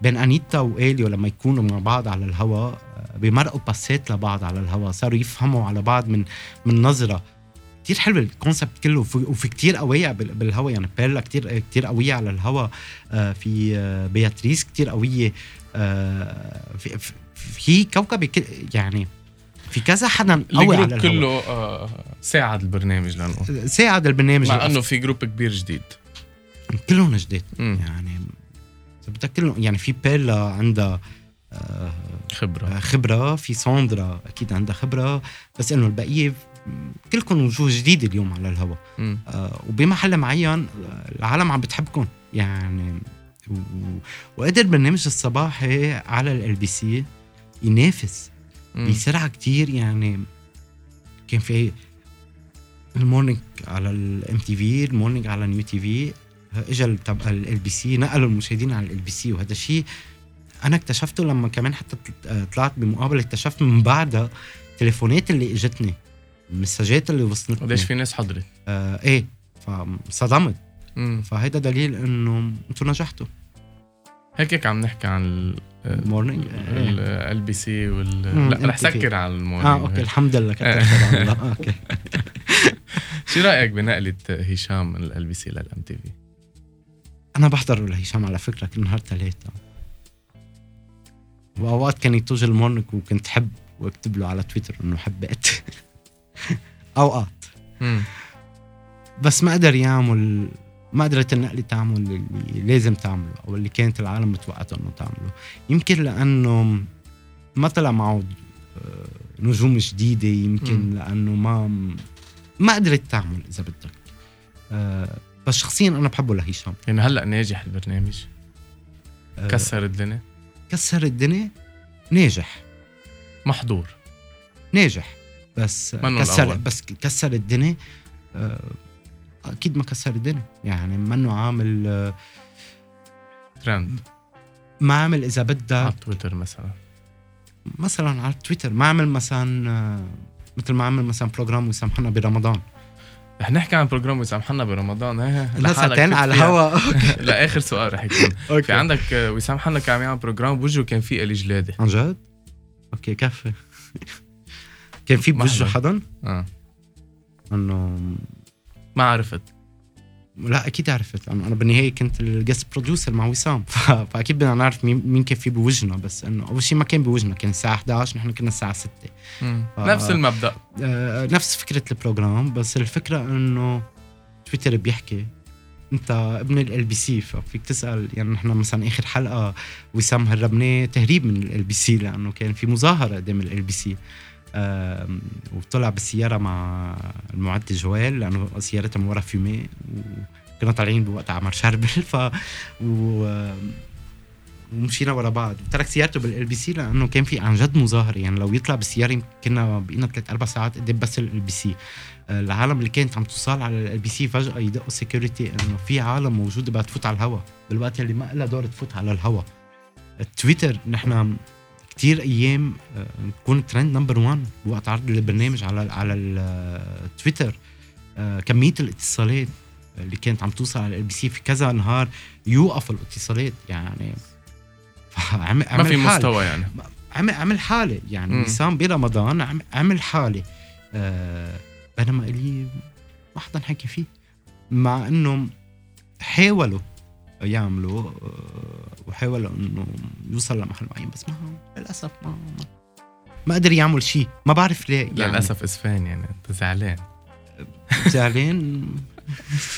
بين أنيتا واليو لما يكونوا مع بعض على الهوا آه، بيمرقوا باسات لبعض على الهوا صاروا يفهموا على بعض من من نظرة. كتير حلو ال concept كله وفي, كتير قوية بال- بالهوا. يعني بيرلا كتير كتير قوية على الهوا. آه، في آه، بياتريس كتير قوية. آه، في, في- كوكب يعني في كذا حدا قوي على
ال group
الهوا.
كله ساعد البرنامج لنقول
ساعد البرنامج.
مع إنه في group كبير جديد.
كلهم جداد
مم.
يعني إذا بدك كلهم يعني في بيرلا عندها
خبرة.
خبرة. في ساندرا أكيد عندها خبرة. بس إنه البقية كلكم وجوه جديده اليوم على الهواء. آه، وبمحل معين آه، العالم عم بتحبكم. يعني و... وقدر برنامج الصباحي على LBC ينافس
مم.
بسرعة كتير. يعني كان في ال morning على ال MTV ال morning على New TV اجى تبع LBC نقلوا المشاهدين على LBC وهذا الشيء أنا اكتشفته لما كمان حتى طل- طلعت بمقابلة اكتشفت من بعدها التليفونات اللي إجتني. المساجات اللي وصلتني
قديش في ناس حضرت؟
آه إيه فصدمت. فهيدا دليل إنه أنتم نجحتوا.
هيك هيك عم نحكي عن ال morning LBC وال لا رح. سكر على ال
morning آه okay الحمد لله الله. okay.
شو رأيك بنقلة هشام من LBC لل MTV؟
أنا بحضر لهشام على فكرة كل نهار ثلاثة وأوقات كان يتوج المورنينج وكنت حب واكتب له على تويتر إنه حبيت. أوقات. بس ما قدر يعمل ما قدرت النقلة تعمل اللي لازم تعمله أو اللي كانت العالم متوقعته إنه تعمله. يمكن لأنه ما طلع معه آه، نجوم جديدة يمكن. لأنه ما ما قدرت تعمل إذا بدك. آه، بس شخصيا أنا بحبه لهشام.
يعني هلأ ناجح البرنامج؟
آه،
كسر الدنيا؟
كسر الدنيا ناجح.
محضور.
ناجح. بس كسر
الأول.
بس كسر الدنيا. آه، أكيد ما كسر الدنيا. يعني منه عامل آه،
ترند؟
ما عمل إذا بدك.
على تويتر مثلا.
مثلا على تويتر. ما عمل مثلا آه، مثل ما عمل مثلا program وسام حنا برمضان.
رح نحكي عن program وسام برمضان. إيه
ساعتين على. الهوا.
لا آخر سؤال رح يكون. في عندك وسام حنا كان عم يعمل program بوجهه كان في إلي جلادة.
عن جد؟ okay كفي. كان في
محضر.
حدا
آه.
إنه
ما عرفت.
لا أكيد عرفت. لأنه أنا بالنهاية كنت ال guest producer مع وسام. ف- فأكيد بدنا نعرف مين مين كان في بوجهنا بس إنه أول شيء ما كان بوجهنا كان الساعة 11 نحن كنا الساعة 6
مم.
آه.
نفس المبدأ.
آه، نفس فكرة ال program بس الفكرة إنه تويتر بيحكي أنت ابن LBC ففيك تسأل يعني نحن مثلا آخر حلقة وسام هربناه تهريب من LBC لأنه كان في مظاهرة قدام LBC وطلع بالسيارة مع المعد جوال لأنه سيارتها من ورا فيومي وكنا طالعين بوقت عمر شربل ف و ومشينا ورا بعض. وترك سيارته بال LBC لأنه كان في عن جد مظاهرة. يعني لو يطلع بالسيارة كنا بقينا ثلاث أربع ساعات قدام بس LBC العالم اللي كانت عم توصل على LBC فجأة يدقوا security إنه في عالم موجوده بدها تفوت على الهواء بالوقت اللي ما لها دور تفوت على الهواء تويتر نحن كتير أيام آه، نكون trend number 1 وقت عرض البرنامج على على التويتر آه، كمية الاتصالات اللي كانت عم توصل على LBC في كذا نهار يوقف الاتصالات يعني. عمل
ما في
حالة.
مستوى يعني.
عمل عمل حالة يعني. وسام برمضان عم- عمل حالة. آه بينما إلي ما حدا حكي فيه. مع إنه حاولوا يعملوا آه وحاولوا إنه يوصل لمحل معين بس ما للأسف ما ما, ما قدر يعمل شيء. ما بعرف ليه يعني.
للأسف اسفان يعني أنت زعلان.
زعلان؟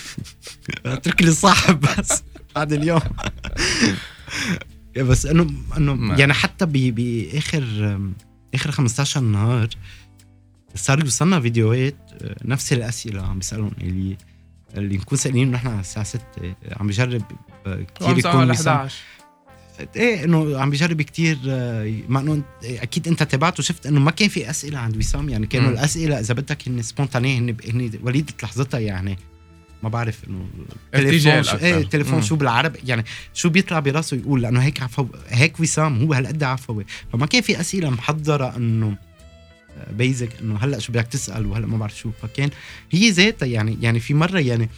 اترك لي صاحب بس بعد اليوم. بس انه إنه يعني حتى باخر آخر 15 نهار صار يوصلنا فيديوهات آه، نفس الأسئلة عم بيسالهم الي اللي نكون سألين نحن على الساعة 6 عم بجرب
آه، كثير يكون 11
إيه إنه عم بيجرب كتير آه، مع إنه أكيد أنت تابعت وشفت إنه ما كان في أسئلة عند وسام يعني كانوا. الأسئلة إذا بدك هن سبونتانيه هن هن وليدة لحظتها يعني. ما بعرف إنه
التليفون شو
إيه التليفون شو بالعربي يعني شو بيطلع براسه يقول لأنه هيك عفو هيك وسام هو هالقد عفوي. فما كان في أسئلة محضرة إنه basic إنه هلأ شو بدك تسأل وهلأ ما بعرف شو. فكان هي ذاتها يعني يعني في مرة يعني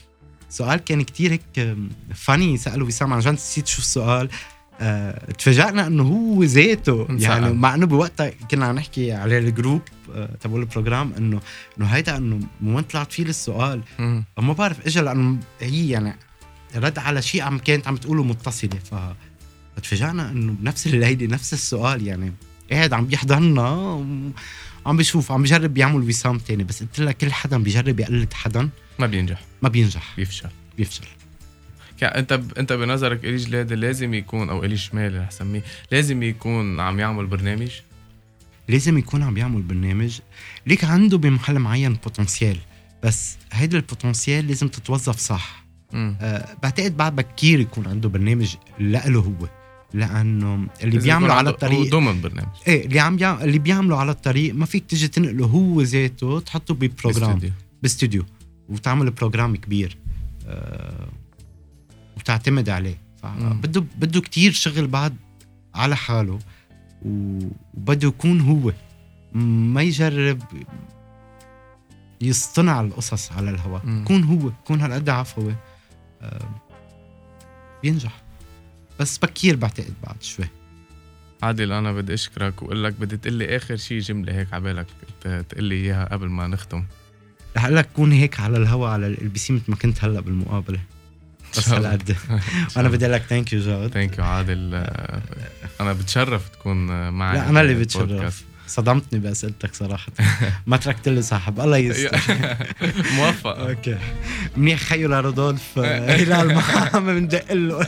سؤال كان كتير هيك فاني سألوا وسام عن جد نسيت شو السؤال. آه تفاجئنا إنه هو ذاته. يعني مع إنه بوقتها كنا عم نحكي على ال group آه تبع ال program انه إنه هيدا إنه وين طلعت فيه السؤال ما بعرف اجى لأنه هي يعني رد على شيء عم كانت عم تقوله متصلة. ف فتفاجئنا إنه بنفس الليلة نفس السؤال يعني قاعد عم بيحضرنا عم بشوف عم بجرب يعمل وسام تاني بس قلت لك كل حدا بيجرب يقلد حدا
ما بينجح.
ما بينجح.
بيفشل.
بيفشل.
انت ب... انت بنظرك إلي جلاد لازم يكون أو إلي شمال رح سميه لازم يكون عم يعمل برنامج؟
لازم يكون عم يعمل برنامج. ليك عنده بمحل معين potentiel بس هيدا ال potentiel لازم تتوظف صح. آه بعتقد بعد بكير يكون عنده برنامج لإله هو. لأنه اللي بيعملوا على الطريق
ضمن برنامج
إيه اللي عم اللي بيعملوا على الطريق ما فيك تيجي تنقله هو ذاته تحطه ب program. باستوديو وتعمل program كبير أه وتعتمد عليه. بده بده كثير شغل بعد على حاله وبده يكون هو. ما يجرب يصطنع القصص على الهواء. يكون هو يكون هالقد عفوي أه بينجح. بس بكير بعتقد بعد شوي.
عادل أنا بدي أشكرك وأقول لك بدي تقول لي آخر شيء جملة هيك على بالك تقول لي إياها قبل ما نختم.
رح أقول لك كون هيك على الهوا على LBC مثل ما كنت هلأ بالمقابلة. بس هالقد. أنا بدي لك thank you جاد
thank you عادل. أنا بتشرف تكون معي
لا أنا اللي بتشرف. صدمتني باسئلتك صراحة. ما تركت لي صاحب. الله يستر.
موفق.
أوكي. منيح خيو لرودولف هلال ما عم بندق له.